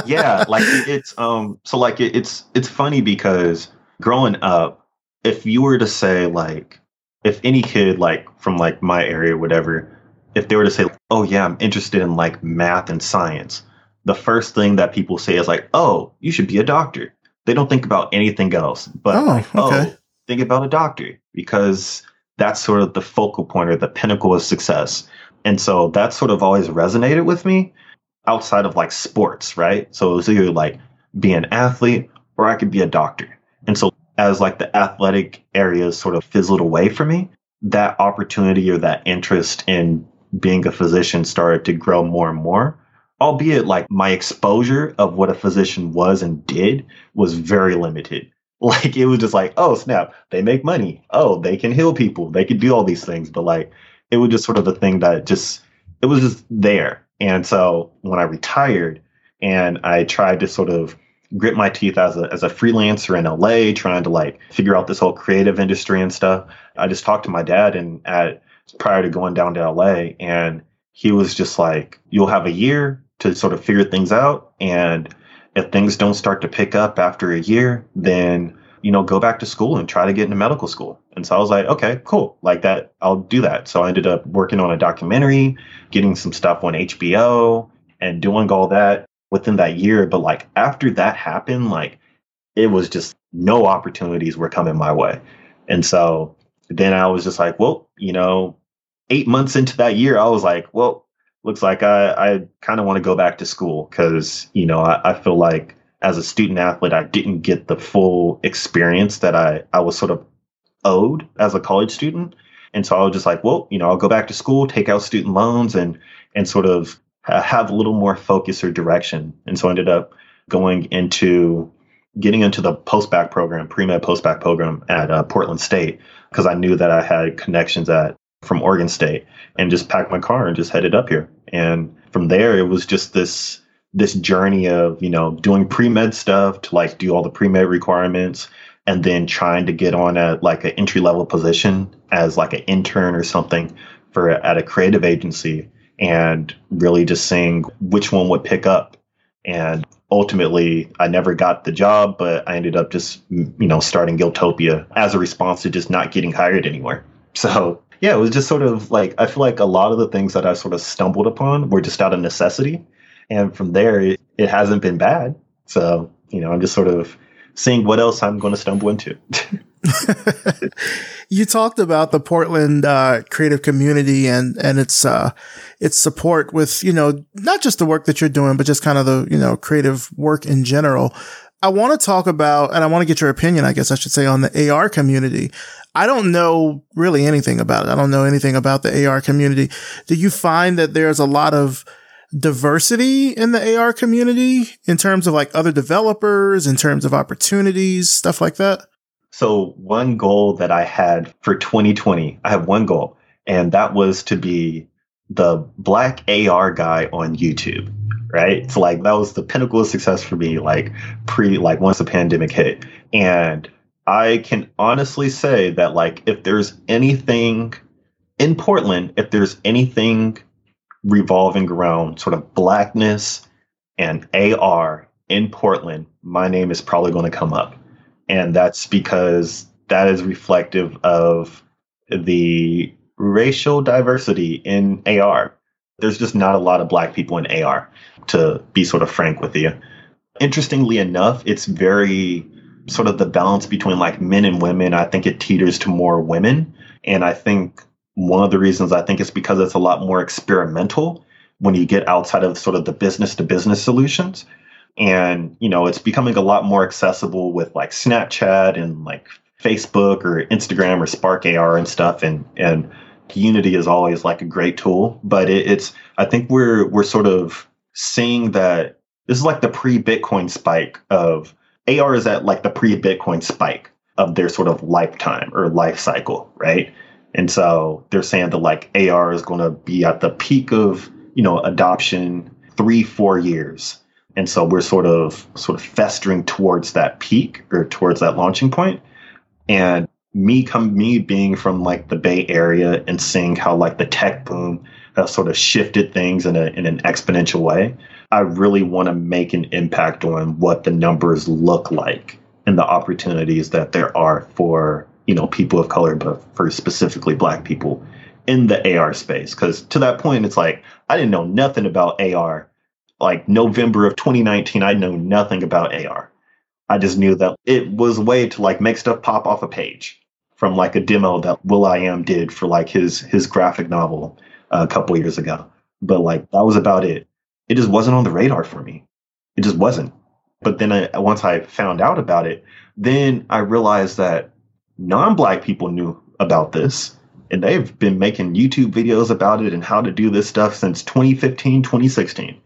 yeah, like it's um so like it, it's it's funny because growing up, if you were to say like if any kid like from like my area whatever, if they were to say, "Oh yeah, I'm interested in like math and science," the first thing that people say is like, "Oh, you should be a doctor." They don't think about anything else, but Oh, like, oh, okay. oh, think about a doctor because that's sort of the focal point or the pinnacle of success. And so that sort of always resonated with me outside of like sports, right? So it was either like be an athlete or I could be a doctor. And so as like the athletic areas sort of fizzled away for me, that opportunity or that interest in being a physician started to grow more and more. Albeit like my exposure of what a physician was and did was very limited. Like it was just like, oh snap, they make money. Oh, they can heal people. They can do all these things. But like it was just sort of a thing that just it was just there. And so when I retired and I tried to sort of grit my teeth as a as a freelancer in LA, trying to like figure out this whole creative industry and stuff, I just talked to my dad and at prior to going down to LA and he was just like, You'll have a year to sort of figure things out and if things don't start to pick up after a year, then you know, go back to school and try to get into medical school. And so I was like, okay, cool. Like that, I'll do that. So I ended up working on a documentary, getting some stuff on HBO and doing all that within that year. But like after that happened, like it was just no opportunities were coming my way. And so then I was just like, well, you know, eight months into that year, I was like, well, looks like I, I kind of want to go back to school because, you know, I, I feel like as a student athlete, I didn't get the full experience that I, I was sort of owed as a college student. And so I was just like, well, you know, I'll go back to school, take out student loans and, and sort of have a little more focus or direction. And so I ended up going into getting into the post-bac program, pre-med post-bac program at uh, Portland State, because I knew that I had connections at from Oregon State and just packed my car and just headed up here. And from there, it was just this this journey of you know doing pre med stuff to like do all the pre med requirements, and then trying to get on at like an entry level position as like an intern or something for at a creative agency, and really just seeing which one would pick up. And ultimately, I never got the job, but I ended up just you know starting Guiltopia as a response to just not getting hired anywhere. So yeah, it was just sort of like I feel like a lot of the things that I sort of stumbled upon were just out of necessity, and from there it, it hasn't been bad. So you know, I'm just sort of seeing what else I'm going to stumble into. you talked about the Portland uh, creative community and and its uh, its support with you know not just the work that you're doing, but just kind of the you know creative work in general. I want to talk about, and I want to get your opinion, I guess I should say, on the AR community. I don't know really anything about it. I don't know anything about the AR community. Do you find that there's a lot of diversity in the AR community in terms of like other developers, in terms of opportunities, stuff like that? So one goal that I had for 2020, I have one goal, and that was to be the black AR guy on YouTube. right? It's like that was the pinnacle of success for me, like pre, like once the pandemic hit. And I can honestly say that, like, if there's anything in Portland, if there's anything revolving around sort of blackness and AR in Portland, my name is probably going to come up. And that's because that is reflective of the racial diversity in AR. There's just not a lot of black people in AR, to be sort of frank with you. Interestingly enough, it's very sort of the balance between like men and women. I think it teeters to more women. And I think one of the reasons I think is because it's a lot more experimental when you get outside of sort of the business to business solutions. And, you know, it's becoming a lot more accessible with like Snapchat and like Facebook or Instagram or Spark AR and stuff. And, and Unity is always like a great tool, but it, it's, I think we're, we're sort of seeing that this is like the pre Bitcoin spike of AR is at like the pre Bitcoin spike of their sort of lifetime or life cycle, right? And so they're saying that like AR is going to be at the peak of, you know, adoption three, four years. And so we're sort of sort of festering towards that peak or towards that launching point. And me come me being from like the Bay Area and seeing how like the tech boom has sort of shifted things in a in an exponential way. I really want to make an impact on what the numbers look like and the opportunities that there are for you know people of color, but for specifically Black people in the AR space. Because to that point, it's like I didn't know nothing about AR. Like November of 2019, I know nothing about AR. I just knew that it was a way to like make stuff pop off a page from like a demo that Will I Am did for like his his graphic novel uh, a couple years ago. But like that was about it. It just wasn't on the radar for me. It just wasn't. But then I, once I found out about it, then I realized that non-black people knew about this and they've been making YouTube videos about it and how to do this stuff since 2015, 2016.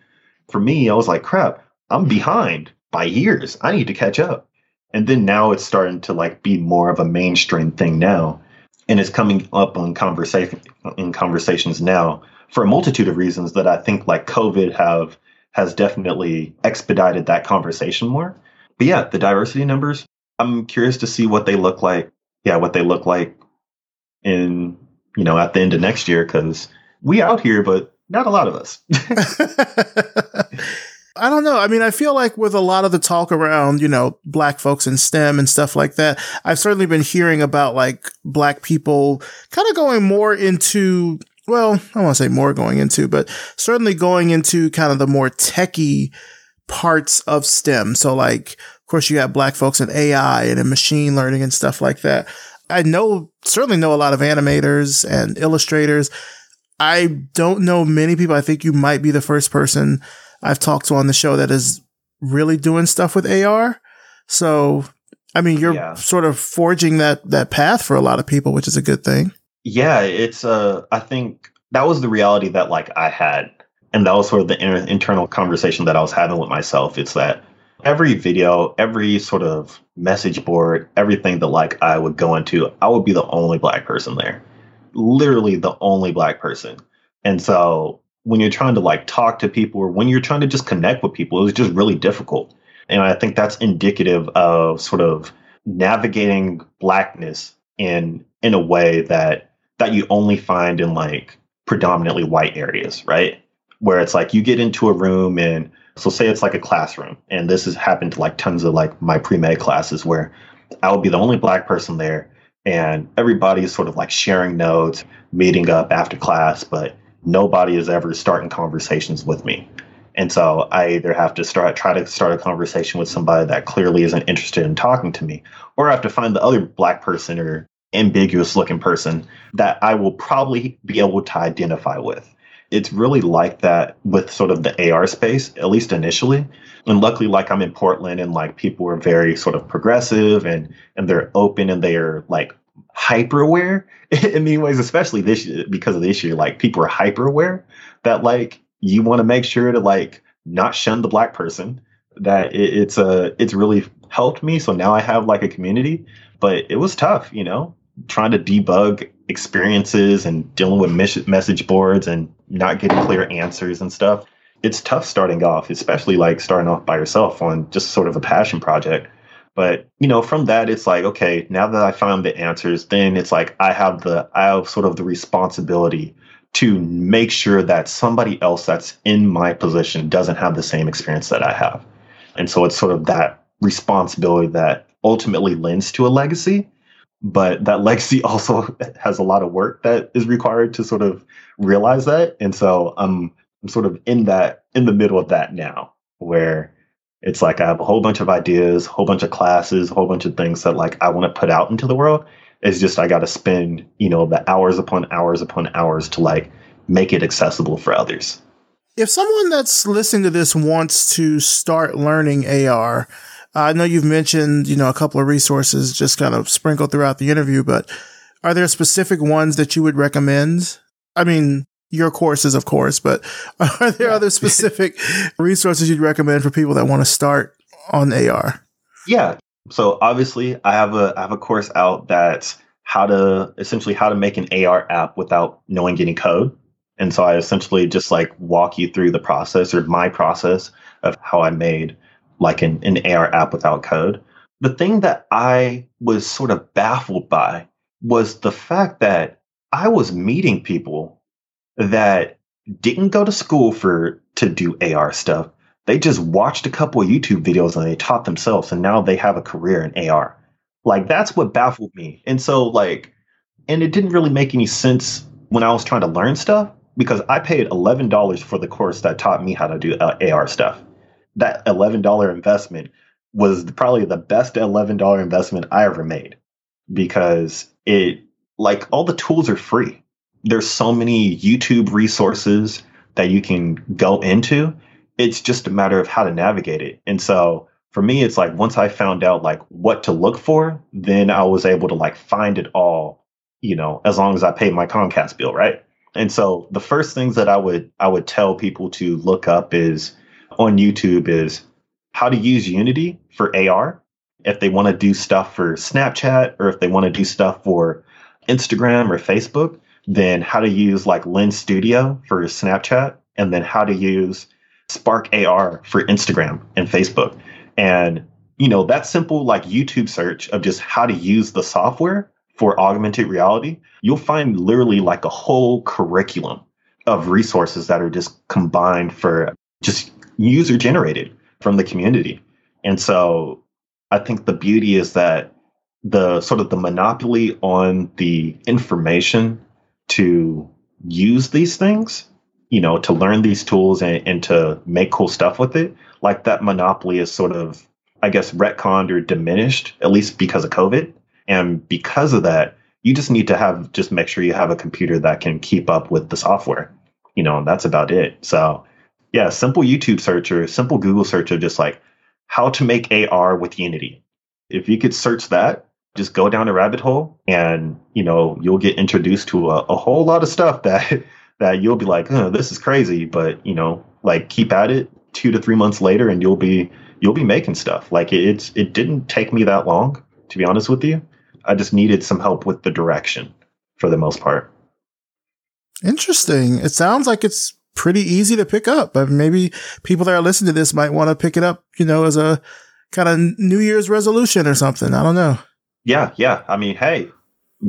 For me, I was like, crap, I'm behind by years. I need to catch up. And then now it's starting to like be more of a mainstream thing now. And it's coming up on conversation in conversations now for a multitude of reasons that I think like COVID have has definitely expedited that conversation more. But yeah, the diversity numbers, I'm curious to see what they look like. Yeah, what they look like in, you know, at the end of next year cuz we out here but not a lot of us. I don't know. I mean, I feel like with a lot of the talk around, you know, black folks in STEM and stuff like that, I've certainly been hearing about like black people kind of going more into well, I want to say more going into, but certainly going into kind of the more techie parts of STEM. So like, of course, you have black folks in AI and in machine learning and stuff like that. I know, certainly know a lot of animators and illustrators. I don't know many people. I think you might be the first person I've talked to on the show that is really doing stuff with AR. So, I mean, you're yeah. sort of forging that, that path for a lot of people, which is a good thing yeah, it's uh I think that was the reality that like I had and that was sort of the inter- internal conversation that I was having with myself. It's that every video, every sort of message board, everything that like I would go into, I would be the only black person there. Literally the only black person. And so when you're trying to like talk to people or when you're trying to just connect with people, it was just really difficult. And I think that's indicative of sort of navigating blackness in in a way that that you only find in like predominantly white areas, right? Where it's like you get into a room and so say it's like a classroom, and this has happened to like tons of like my pre-med classes where I would be the only black person there and everybody is sort of like sharing notes, meeting up after class, but nobody is ever starting conversations with me. And so I either have to start try to start a conversation with somebody that clearly isn't interested in talking to me, or I have to find the other black person or ambiguous looking person that I will probably be able to identify with. It's really like that with sort of the AR space, at least initially. And luckily, like I'm in Portland and like people are very sort of progressive and and they're open and they're like hyper aware in many ways, especially this because of this year, like people are hyper aware that like you want to make sure to like not shun the black person. That it, it's a it's really helped me. So now I have like a community, but it was tough, you know trying to debug experiences and dealing with message boards and not getting clear answers and stuff. it's tough starting off, especially like starting off by yourself on just sort of a passion project. But you know, from that, it's like, okay, now that I found the answers, then it's like I have the I have sort of the responsibility to make sure that somebody else that's in my position doesn't have the same experience that I have. And so it's sort of that responsibility that ultimately lends to a legacy. But that legacy also has a lot of work that is required to sort of realize that. And so I'm I'm sort of in that in the middle of that now, where it's like I have a whole bunch of ideas, a whole bunch of classes, a whole bunch of things that like I want to put out into the world. It's just I got to spend, you know, the hours upon hours upon hours to like make it accessible for others. If someone that's listening to this wants to start learning AR, Uh, I know you've mentioned, you know, a couple of resources just kind of sprinkled throughout the interview, but are there specific ones that you would recommend? I mean, your courses, of course, but are there yeah. other specific resources you'd recommend for people that want to start on AR? Yeah. So obviously, I have a I have a course out that's how to essentially how to make an AR app without knowing any code. And so I essentially just like walk you through the process or my process of how I made like an, an AR app without code. The thing that I was sort of baffled by was the fact that I was meeting people that didn't go to school for to do AR stuff. They just watched a couple of YouTube videos and they taught themselves and now they have a career in AR. Like that's what baffled me. And so like and it didn't really make any sense when I was trying to learn stuff because I paid $11 for the course that taught me how to do uh, AR stuff. That $11 investment was probably the best $11 investment I ever made because it like all the tools are free there's so many YouTube resources that you can go into. It's just a matter of how to navigate it. And so for me, it's like once I found out like what to look for, then I was able to like find it all, you know, as long as I paid my Comcast bill, right? And so the first things that I would I would tell people to look up is on YouTube is how to use Unity for AR if they want to do stuff for Snapchat or if they want to do stuff for Instagram or Facebook then how to use like Lens Studio for Snapchat, and then how to use Spark AR for Instagram and Facebook. And, you know, that simple like YouTube search of just how to use the software for augmented reality, you'll find literally like a whole curriculum of resources that are just combined for just user generated from the community. And so I think the beauty is that the sort of the monopoly on the information to use these things, you know, to learn these tools and, and to make cool stuff with it, like that monopoly is sort of, I guess, retconned or diminished, at least because of COVID. And because of that, you just need to have just make sure you have a computer that can keep up with the software, you know, and that's about it. So, yeah, simple YouTube search or simple Google search of just like how to make AR with Unity. If you could search that, just go down a rabbit hole and you know you'll get introduced to a, a whole lot of stuff that that you'll be like oh, this is crazy but you know like keep at it two to three months later and you'll be you'll be making stuff. Like it's it didn't take me that long to be honest with you. I just needed some help with the direction for the most part. Interesting. It sounds like it's pretty easy to pick up but maybe people that are listening to this might want to pick it up you know as a kind of new year's resolution or something i don't know yeah, yeah. I mean, hey,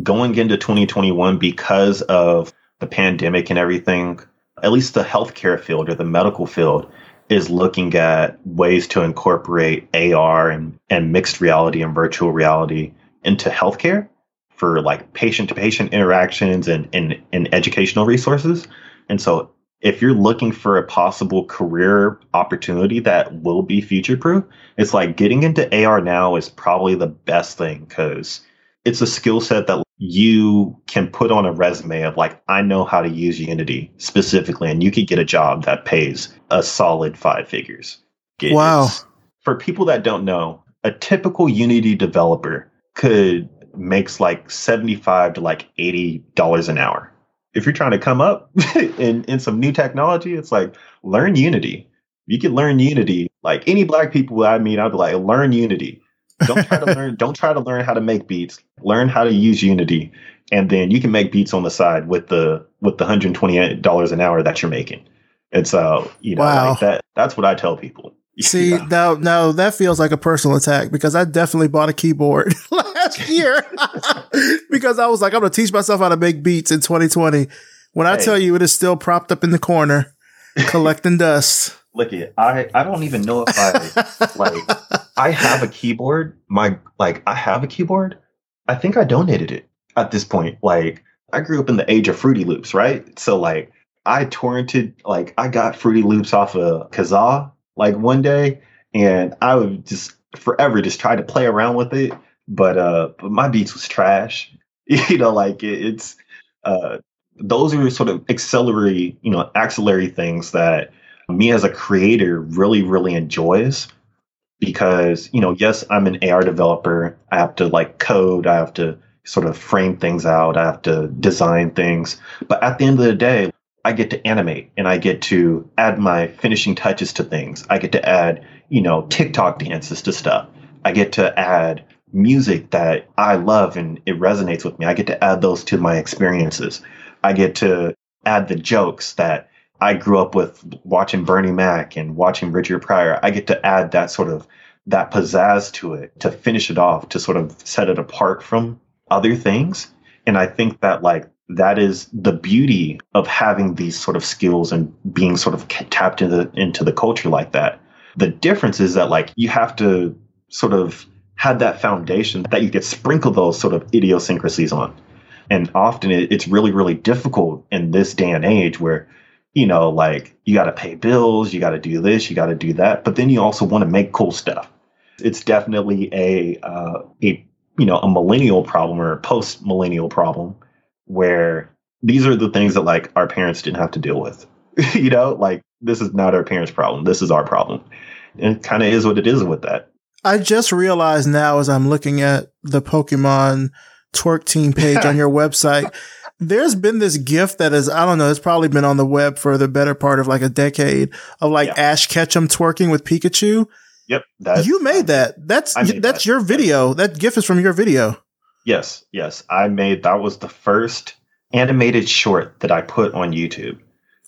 going into 2021 because of the pandemic and everything, at least the healthcare field or the medical field is looking at ways to incorporate AR and, and mixed reality and virtual reality into healthcare for like patient to patient interactions and, and, and educational resources. And so if you're looking for a possible career opportunity that will be future proof, it's like getting into AR now is probably the best thing because it's a skill set that you can put on a resume of like, I know how to use Unity specifically, and you could get a job that pays a solid five figures. wow. For people that don't know, a typical Unity developer could makes like 75 to like $80 an hour if you're trying to come up in, in some new technology, it's like learn Unity. You can learn Unity. Like any black people I meet, I'd be like, learn Unity. Don't try to learn. Don't try to learn how to make beats. Learn how to use Unity, and then you can make beats on the side with the with the hundred twenty dollars an hour that you're making. And so, you know, Wow. like that that's what I tell people. See, Yeah. now, now that feels like a personal attack because I definitely bought a keyboard last year because I was like, I'm going to teach myself how to make beats in 2020. When I Hey. tell you it is still propped up in the corner, collecting dust. Look it, I I don't even know if I like I have a keyboard. My like I have a keyboard. I think I donated it at this point. Like I grew up in the age of Fruity Loops, right? So like I torrented like I got Fruity Loops off of Kazaa like one day and I would just forever just try to play around with it. But uh but my beats was trash. you know, like it, it's uh those are sort of accelerary, you know, axillary things that me as a creator really, really enjoys because, you know, yes, I'm an AR developer. I have to like code, I have to sort of frame things out, I have to design things. But at the end of the day, I get to animate and I get to add my finishing touches to things. I get to add, you know, TikTok dances to stuff. I get to add music that I love and it resonates with me. I get to add those to my experiences. I get to add the jokes that I grew up with watching Bernie Mac and watching Richard Pryor. I get to add that sort of that pizzazz to it to finish it off to sort of set it apart from other things. And I think that like that is the beauty of having these sort of skills and being sort of tapped into into the culture like that. The difference is that like you have to sort of have that foundation that you could sprinkle those sort of idiosyncrasies on. And often it, it's really, really difficult in this day and age where, you know, like you got to pay bills, you got to do this, you got to do that, but then you also want to make cool stuff. It's definitely a uh, a you know a millennial problem or a post millennial problem where these are the things that like our parents didn't have to deal with. you know, like this is not our parents' problem. This is our problem. And it kind of is what it is with that. I just realized now as I'm looking at the Pokemon twerk team page on your website, there's been this gift that is, I don't know, it's probably been on the web for the better part of like a decade of like Yeah. Ash Ketchum twerking with Pikachu. Yep. That's, you made that. That's made that's that. your video. That gift is from your video. Yes, yes. I made that was the first animated short that I put on YouTube.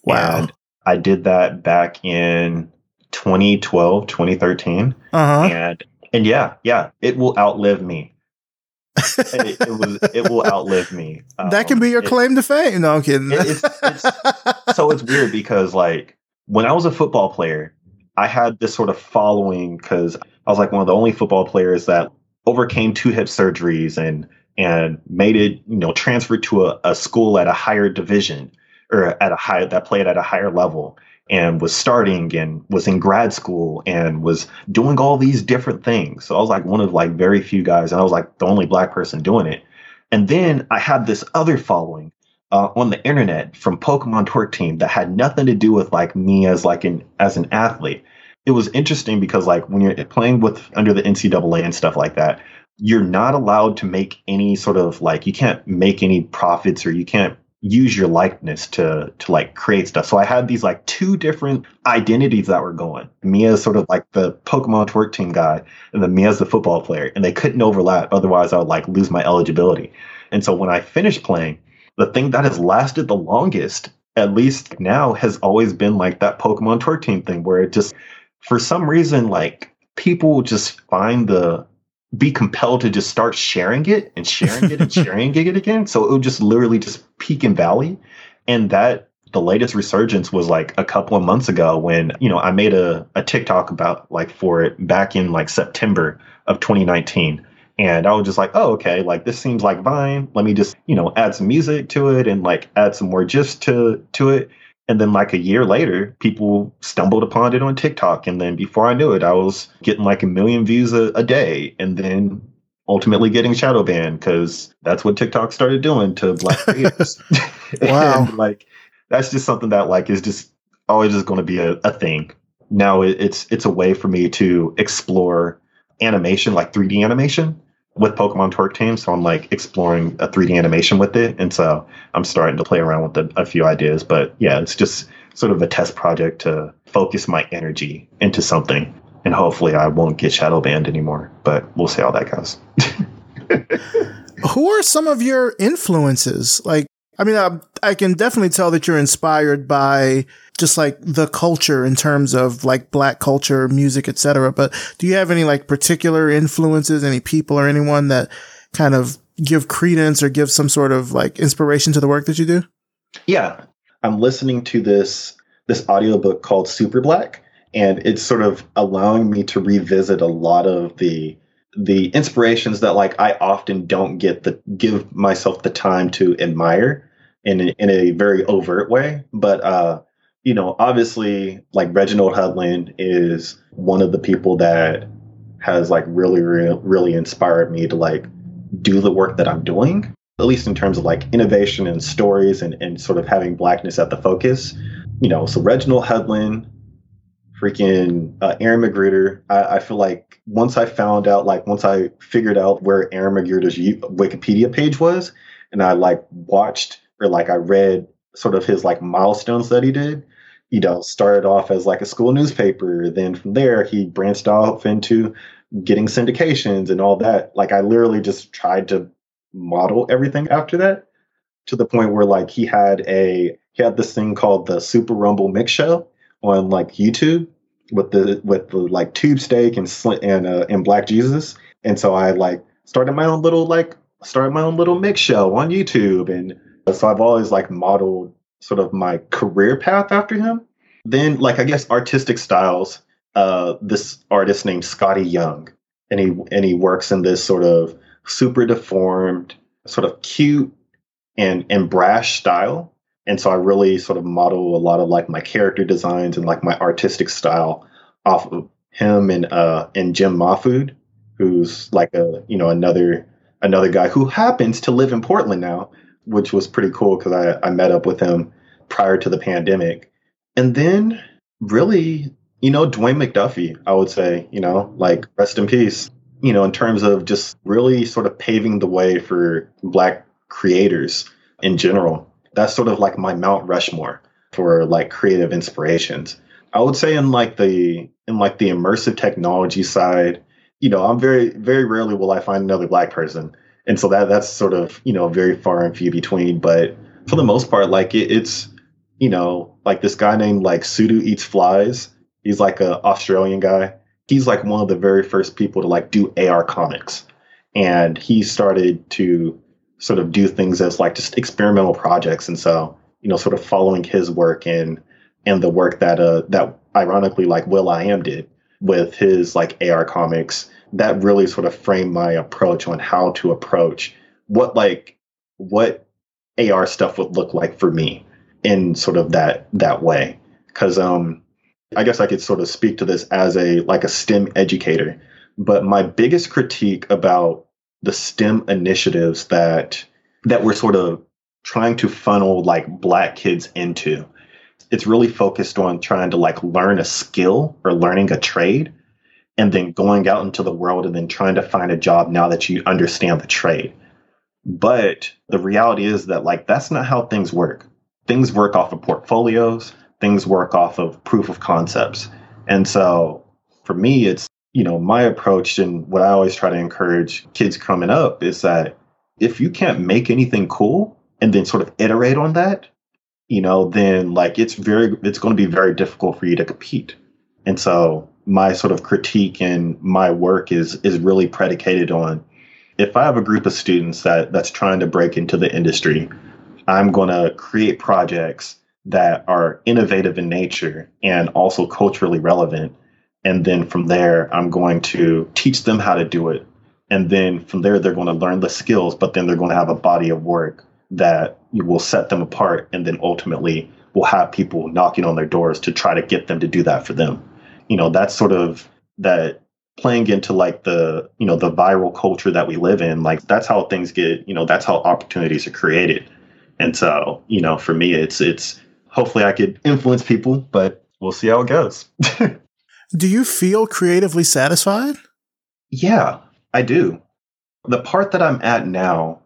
Wow. And I did that back in 2012, 2013. Uh huh. And and yeah, yeah, it will outlive me. it, it was it will outlive me. that can be your Um, it- claim to fame. No, I'm kidding. it- it's- so it's weird because like when I was a football player, I had this sort of following because I was like one of the only football players that overcame two hip surgeries and and made it, you know, transferred to a, a school at a higher division or at a high that played at a higher level and was starting and was in grad school and was doing all these different things. So I was like one of like very few guys and I was like the only black person doing it. And then I had this other following uh, on the internet from Pokemon Twerk Team that had nothing to do with like me as like an as an athlete. It was interesting because like when you're playing with under the NCAA and stuff like that, you're not allowed to make any sort of like you can't make any profits or you can't use your likeness to to like create stuff. So I had these like two different identities that were going. Me as sort of like the Pokemon Twerk Team guy, and then me as the football player, and they couldn't overlap. Otherwise, I would like lose my eligibility. And so when I finished playing, the thing that has lasted the longest, at least now, has always been like that Pokemon Twerk Team thing, where it just, for some reason, like people just find the, be compelled to just start sharing it and sharing it and sharing it again. So it would just literally just peak and valley. And that, the latest resurgence was like a couple of months ago when, you know, I made a, a TikTok about like for it back in like September of 2019. And I was just like, oh, okay, like this seems like Vine. Let me just, you know, add some music to it and like add some more gist to to it. And then like a year later, people stumbled upon it on TikTok. And then before I knew it, I was getting like a million views a, a day. And then ultimately getting shadow banned because that's what TikTok started doing to black creators. Wow. and like that's just something that like is just always just going to be a, a thing. Now it, it's it's a way for me to explore animation, like 3D animation with Pokemon Twerk Team. So I'm like exploring a 3D animation with it. And so I'm starting to play around with a, a few ideas. But yeah, it's just sort of a test project to focus my energy into something. And hopefully I won't get shadow banned anymore. But we'll see how that goes. Who are some of your influences? Like, I mean, I, I can definitely tell that you're inspired by just like the culture in terms of like black culture, music, etc. But do you have any like particular influences, any people or anyone that kind of give credence or give some sort of like inspiration to the work that you do? Yeah. I'm listening to this this audiobook called Super Black and it's sort of allowing me to revisit a lot of the the inspirations that like I often don't get the give myself the time to admire in a, in a very overt way but uh you know obviously like Reginald Hudlin is one of the people that has like really really really inspired me to like do the work that I'm doing at least in terms of like innovation and stories and, and sort of having blackness at the focus you know so Reginald Hudlin freaking uh, Aaron McGruder. I, I, feel like once I found out, like once I figured out where Aaron McGruder's Wikipedia page was, and I like watched or like I read sort of his like milestones that he did. You know, started off as like a school newspaper. Then from there, he branched off into getting syndications and all that. Like I literally just tried to model everything after that to the point where like he had a he had this thing called the Super Rumble Mix Show on like YouTube with the with the like tube steak and slit and uh, and Black Jesus, and so I like started my own little like started my own little mix show on YouTube, and so I've always like modeled sort of my career path after him. Then like I guess artistic styles. Uh, this artist named Skottie Young, and he and he works in this sort of super deformed, sort of cute and and brash style and so I really sort of model a lot of like my character designs and like my artistic style off of him and uh and Jim Mahfood, who's like a you know another another guy who happens to live in Portland now, which was pretty cool because I, I met up with him prior to the pandemic. And then really, you know, Dwayne McDuffie, I would say, you know, like rest in peace, you know, in terms of just really sort of paving the way for black creators in general that's sort of like my Mount Rushmore for like creative inspirations. I would say in like the in like the immersive technology side, you know, I'm very very rarely will I find another black person, and so that that's sort of you know very far and few between. But for the most part, like it, it's you know like this guy named like Sutu Eats Flies. He's like a Australian guy. He's like one of the very first people to like do AR comics, and he started to sort of do things as like just experimental projects. And so, you know, sort of following his work and and the work that uh that ironically like will i am did with his like AR comics, that really sort of framed my approach on how to approach what like what AR stuff would look like for me in sort of that that way. Cause um I guess I could sort of speak to this as a like a STEM educator. But my biggest critique about the STEM initiatives that that we're sort of trying to funnel like black kids into. It's really focused on trying to like learn a skill or learning a trade and then going out into the world and then trying to find a job now that you understand the trade. But the reality is that like that's not how things work. Things work off of portfolios, things work off of proof of concepts. And so for me it's you know, my approach and what I always try to encourage kids coming up is that if you can't make anything cool and then sort of iterate on that, you know, then like it's very, it's going to be very difficult for you to compete. And so my sort of critique and my work is is really predicated on if I have a group of students that that's trying to break into the industry, I'm going to create projects that are innovative in nature and also culturally relevant and then from there, I'm going to teach them how to do it. And then from there, they're going to learn the skills, but then they're going to have a body of work that will set them apart. And then ultimately, will have people knocking on their doors to try to get them to do that for them. You know, that's sort of that playing into like the, you know, the viral culture that we live in. Like that's how things get, you know, that's how opportunities are created. And so, you know, for me, it's, it's, hopefully I could influence people, but we'll see how it goes. Do you feel creatively satisfied? Yeah, I do. The part that I'm at now,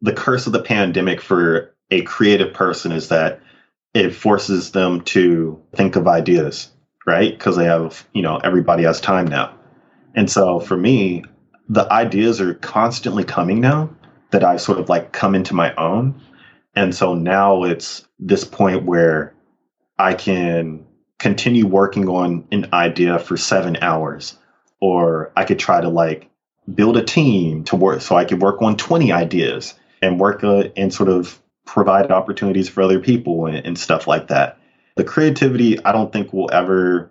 the curse of the pandemic for a creative person is that it forces them to think of ideas, right? Because they have, you know, everybody has time now. And so for me, the ideas are constantly coming now that I sort of like come into my own. And so now it's this point where I can continue working on an idea for seven hours, or I could try to like build a team to work so I could work on 20 ideas and work uh, and sort of provide opportunities for other people and, and stuff like that. The creativity, I don't think will ever,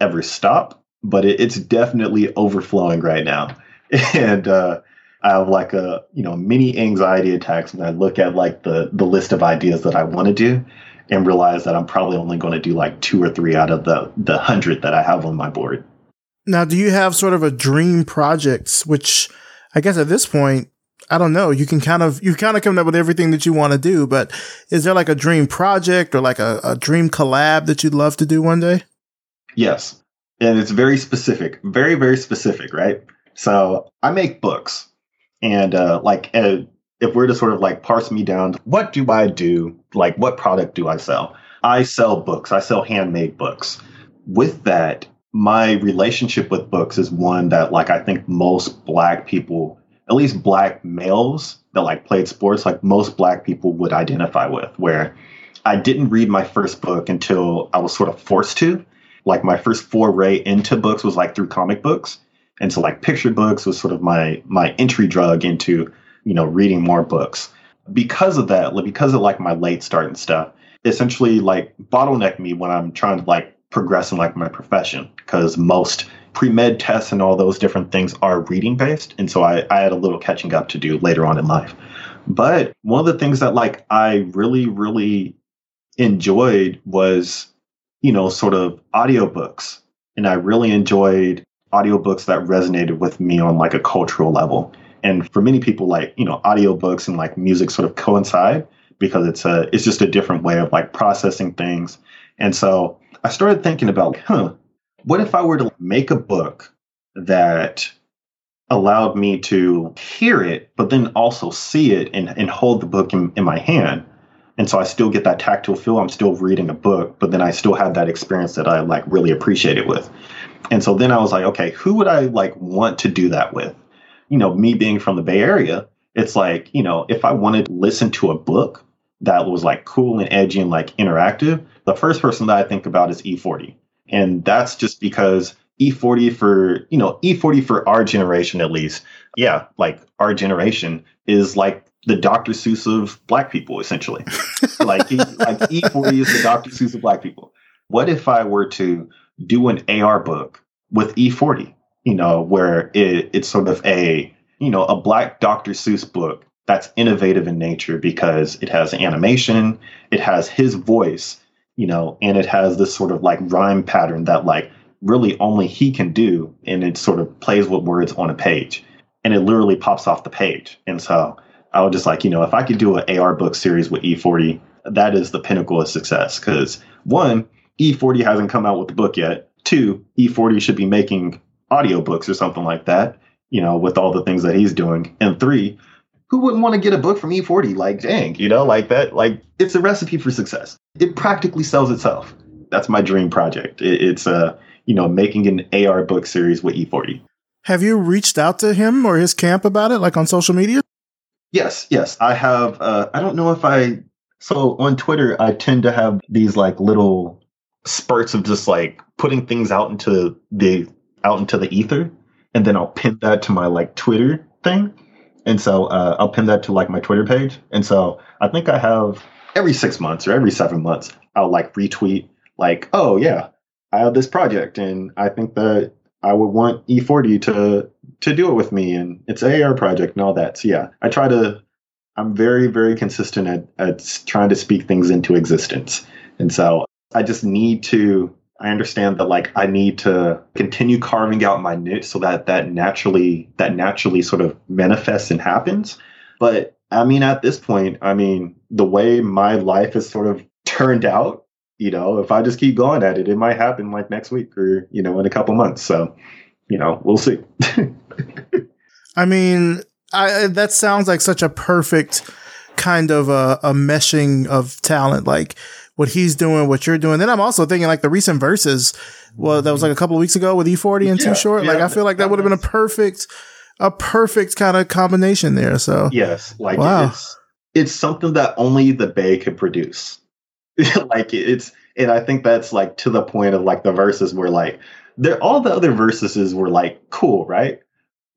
ever stop, but it, it's definitely overflowing right now. And, uh, I have like a you know mini anxiety attacks when I look at like the the list of ideas that I want to do and realize that I'm probably only going to do like two or three out of the the hundred that I have on my board. Now, do you have sort of a dream projects, which I guess at this point, I don't know. You can kind of you kind of come up with everything that you want to do, but is there like a dream project or like a, a dream collab that you'd love to do one day? Yes, and it's very specific, very very specific, right? So I make books, and uh, like uh, if we're to sort of like parse me down, what do I do? Like, what product do I sell? I sell books. I sell handmade books. With that, my relationship with books is one that like I think most black people, at least black males that like played sports, like most black people would identify with, where I didn't read my first book until I was sort of forced to. Like my first foray into books was like through comic books. And so like picture books was sort of my my entry drug into you know, reading more books. Because of that, like because of like my late start and stuff, essentially like bottleneck me when I'm trying to like progress in like my profession because most pre-med tests and all those different things are reading based. And so I, I had a little catching up to do later on in life. But one of the things that like i really really enjoyed was you know sort of audiobooks. And i really enjoyed audiobooks that resonated with me on like a cultural level. And for many people, like, you know, audiobooks and like music sort of coincide because it's a it's just a different way of like processing things. And so I started thinking about, huh, what if I were to make a book that allowed me to hear it, but then also see it and, and hold the book in, in my hand. And so I still get that tactile feel. I'm still reading a book, but then I still have that experience that I like really appreciate it with. And so then I was like, okay, who would I like want to do that with? you know, me being from the Bay Area, it's like, you know, if I wanted to listen to a book that was like cool and edgy and like interactive, the first person that I think about is E40. And that's just because E40 for, you know, E40 for our generation at least, yeah, like our generation is like the Dr. Seuss of black people, essentially. like, like E40 is the Dr. Seuss of black people. What if I were to do an AR book with E40? you know, where it, it's sort of a, you know, a black Dr. Seuss book that's innovative in nature because it has animation, it has his voice, you know, and it has this sort of like rhyme pattern that like really only he can do. And it sort of plays with words on a page and it literally pops off the page. And so I was just like, you know, if I could do an AR book series with E40, that is the pinnacle of success. Because one, E40 hasn't come out with the book yet. Two, E40 should be making audiobooks or something like that, you know, with all the things that he's doing. And three, who wouldn't want to get a book from E40? Like, dang, you know, like that, like it's a recipe for success. It practically sells itself. That's my dream project. It, it's, uh, you know, making an AR book series with E40. Have you reached out to him or his camp about it, like on social media? Yes, yes. I have, uh, I don't know if I, so on Twitter, I tend to have these like little spurts of just like putting things out into the out into the ether, and then I'll pin that to my like Twitter thing. And so uh, I'll pin that to like my Twitter page. And so I think I have every six months or every seven months, I'll like retweet like, oh yeah, I have this project, and I think that I would want E40 to to do it with me, and it's an AR project and all that. So yeah, I try to. I'm very very consistent at, at trying to speak things into existence, and so I just need to I understand that like I need to continue carving out my niche so that that naturally that naturally sort of manifests and happens. But I mean, at this point, I mean, the way my life has sort of turned out, you know, if I just keep going at it, it might happen like next week or you know in a couple months. So, you know, we'll see. I mean, I, that sounds like such a perfect kind of a, a meshing of talent. Like what he's doing, what you're doing. Then I'm also thinking like the recent verses. Well, that was like a couple of weeks ago with E40 and yeah, Too Short. Yeah, like I feel like that would have been a perfect, a perfect kind of combination there. So yes, like wow. it's it's something that only the Bay could produce. like it's and I think that's like to the point of like the verses were like there all the other verses were like cool, right?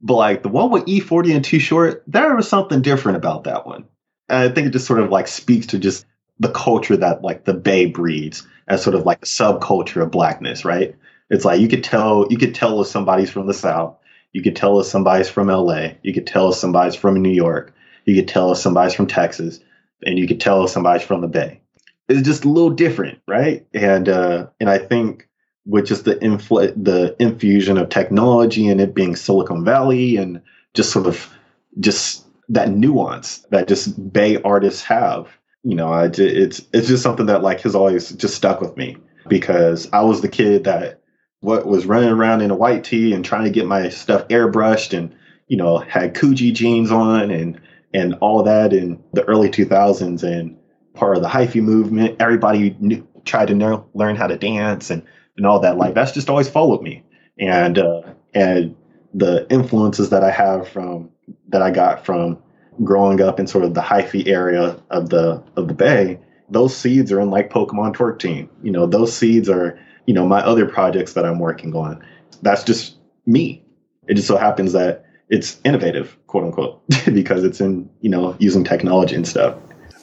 But like the one with E40 and Too Short, there was something different about that one. And I think it just sort of like speaks to just the culture that like the Bay breeds as sort of like a subculture of blackness, right? It's like you could tell you could tell if somebody's from the South, you could tell if somebody's from LA, you could tell if somebody's from New York, you could tell if somebody's from Texas, and you could tell if somebody's from the Bay. It's just a little different, right? And uh, and I think with just the infl- the infusion of technology and it being Silicon Valley and just sort of just that nuance that just Bay artists have. You know, I, it's it's just something that like has always just stuck with me because I was the kid that what was running around in a white tee and trying to get my stuff airbrushed and you know had Coogi jeans on and and all that in the early 2000s and part of the hyphy movement. Everybody knew, tried to know, learn how to dance and and all that. Like that's just always followed me, and uh, and the influences that I have from that I got from growing up in sort of the hyphy area of the of the Bay. Those seeds are in like Pokemon Twerk Team. You know, those seeds are you know my other projects that I'm working on. That's just me. It just so happens that it's innovative, quote unquote, because it's in you know using technology and stuff.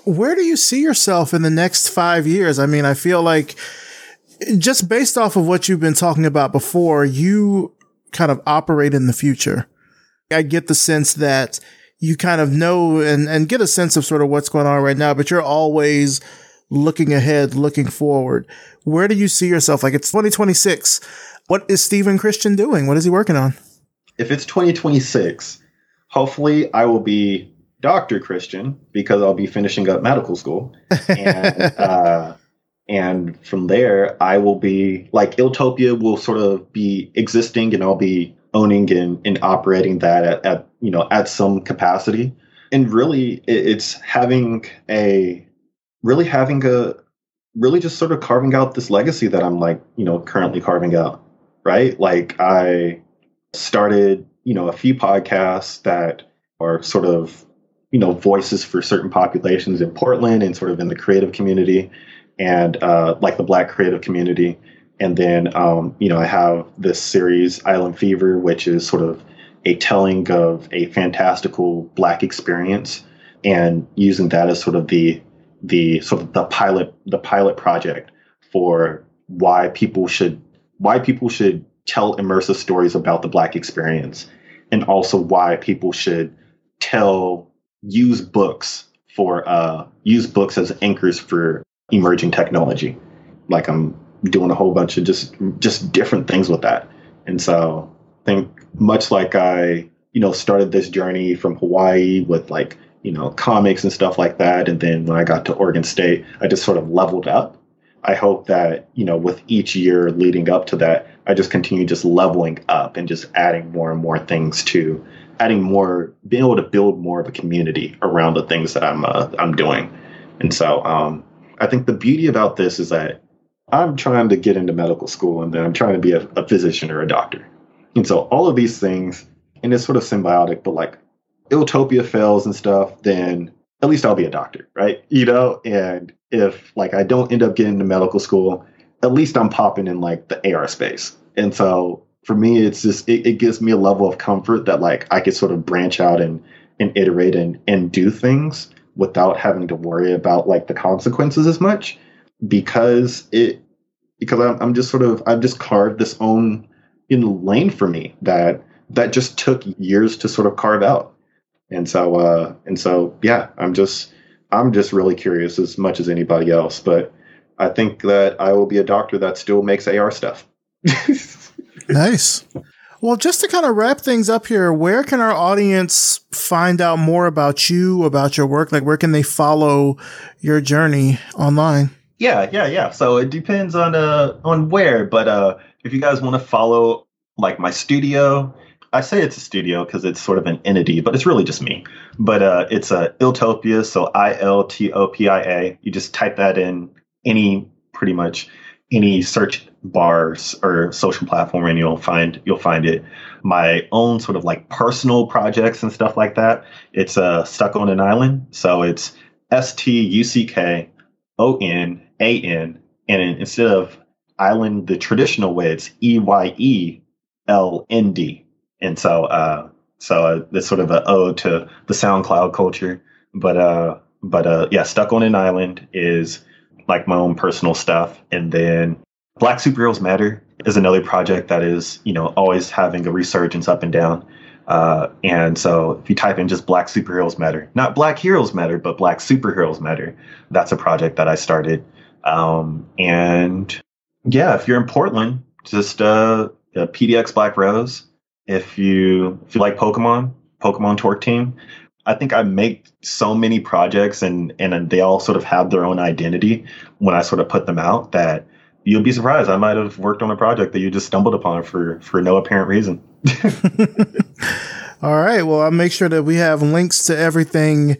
Where do you see yourself in the next five years? I mean, I feel like just based off of what you've been talking about before, you kind of operate in the future. I get the sense that you kind of know and, and get a sense of sort of what's going on right now, but you're always looking ahead, looking forward. Where do you see yourself? Like it's 2026. What is Steven Christian doing? What is he working on? If it's 2026, hopefully I will be Dr. Christian because I'll be finishing up medical school. And, uh, and from there i will be like iltopia will sort of be existing and i'll be owning and, and operating that at, at you know at some capacity and really it's having a really having a really just sort of carving out this legacy that i'm like you know currently carving out right like i started you know a few podcasts that are sort of you know voices for certain populations in portland and sort of in the creative community and uh, like the Black creative community. And then, um, you know, I have this series, Island Fever, which is sort of a telling of a fantastical Black experience, and using that as sort of the the sort of the pilot the pilot project for why people should why people should tell immersive stories about the Black experience, and also why people should tell use books for uh, use books as anchors for emerging technology. Like I'm doing a whole bunch of just just different things with that. And so I think much like I, you know, started this journey from Hawaii with like, you know, comics and stuff like that. And then when I got to Oregon State, I just sort of leveled up. I hope that, you know, with each year leading up to that, I just continue just leveling up and just adding more and more things to adding more, being able to build more of a community around the things that I'm uh, I'm doing. And so um, I think the beauty about this is that I'm trying to get into medical school and then I'm trying to be a, a physician or a doctor. And so all of these things, and it's sort of symbiotic, but like Iltopia fails and stuff, then at least I'll be a doctor, right? You know, and if like I don't end up getting into medical school, at least I'm popping in like the AR space. And so for me, it's just it, it gives me a level of comfort that like I could sort of branch out and and iterate and and do things without having to worry about like the consequences as much because it because I'm, I'm just sort of I've just carved this own in lane for me that that just took years to sort of carve out. And so uh and so yeah, I'm just I'm just really curious as much as anybody else, but I think that I will be a doctor that still makes AR stuff. nice. Well, just to kind of wrap things up here, where can our audience find out more about you, about your work? Like, where can they follow your journey online? Yeah, yeah, yeah. So it depends on uh on where, but uh if you guys want to follow like my studio, I say it's a studio because it's sort of an entity, but it's really just me. But uh it's a uh, Iltopia, so I L T O P I A. You just type that in any pretty much any search bars or social platform and you'll find you'll find it my own sort of like personal projects and stuff like that it's uh stuck on an island so it's S T U C K O N A N, and instead of island the traditional way, it's E Y E L N D. And so, uh, so uh, sort of an ode to the SoundCloud culture. But, uh, but uh, yeah, Stuck on an Island is like my own personal stuff. And then Black Superheroes Matter is another project that is, you know, always having a resurgence up and down. Uh, and so if you type in just Black Superheroes Matter, not Black Heroes Matter, but Black Superheroes Matter, that's a project that I started. Um, and yeah, if you're in Portland, just uh, PDX Black Rose. If you if you like Pokemon, Pokemon Twerk Team, I think I make so many projects and and they all sort of have their own identity when I sort of put them out that you'll be surprised. I might have worked on a project that you just stumbled upon for for no apparent reason. all right. Well, I'll make sure that we have links to everything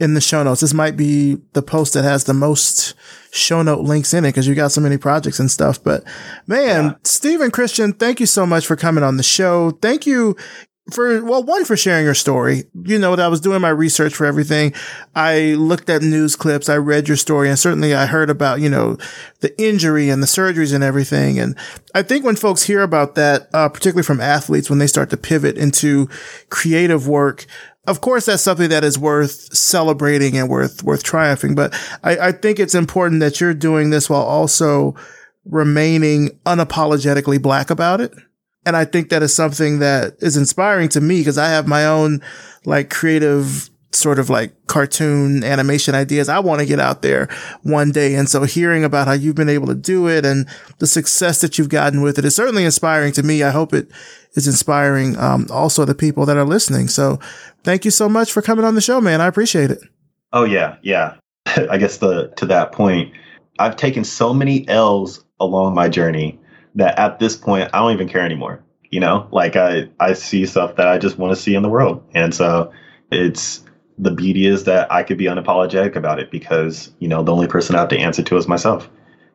in the show notes. This might be the post that has the most show note links in it because you got so many projects and stuff. But man, yeah. Steven Christian, thank you so much for coming on the show. Thank you for well one for sharing your story you know i was doing my research for everything i looked at news clips i read your story and certainly i heard about you know the injury and the surgeries and everything and i think when folks hear about that uh, particularly from athletes when they start to pivot into creative work of course that's something that is worth celebrating and worth worth triumphing but I, I think it's important that you're doing this while also remaining unapologetically black about it. And I think that is something that is inspiring to me because I have my own like creative sort of like cartoon animation ideas. I want to get out there one day. And so hearing about how you've been able to do it and the success that you've gotten with it is certainly inspiring to me. I hope it is inspiring, um, also the people that are listening. So thank you so much for coming on the show, man. I appreciate it. Oh yeah. Yeah. I guess the, to that point, I've taken so many L's along my journey that at this point I don't even care anymore. You know, like I I see stuff that I just want to see in the world, and so it's the beauty is that I could be unapologetic about it because you know the only person I have to answer to is myself,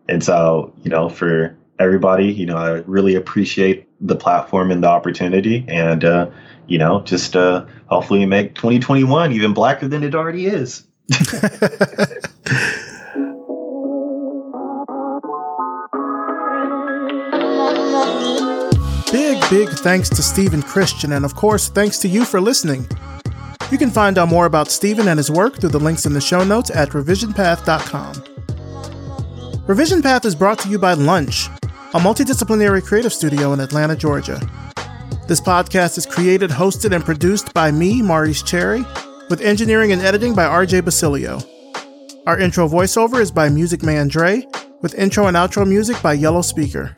and so you know for everybody, you know I really appreciate the platform and the opportunity, and uh, you know just uh, hopefully make 2021 even blacker than it already is. Big, big thanks to Steven Christian, and of course, thanks to you for listening. You can find out more about Steven and his work through the links in the show notes at revisionpath.com. Revision Path is brought to you by Lunch, a multidisciplinary creative studio in Atlanta, Georgia. This podcast is created, hosted, and produced by me, Maurice Cherry, with engineering and editing by RJ Basilio. Our intro voiceover is by Music Man Dre, with intro and outro music by Yellow Speaker.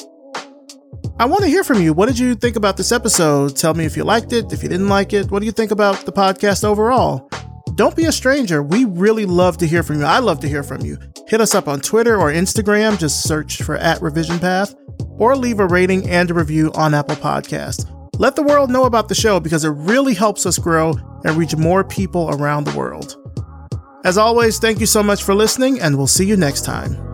I want to hear from you. What did you think about this episode? Tell me if you liked it, if you didn't like it. What do you think about the podcast overall? Don't be a stranger. We really love to hear from you. I love to hear from you. Hit us up on Twitter or Instagram. Just search for at Revision Path or leave a rating and a review on Apple Podcasts. Let the world know about the show because it really helps us grow and reach more people around the world. As always, thank you so much for listening, and we'll see you next time.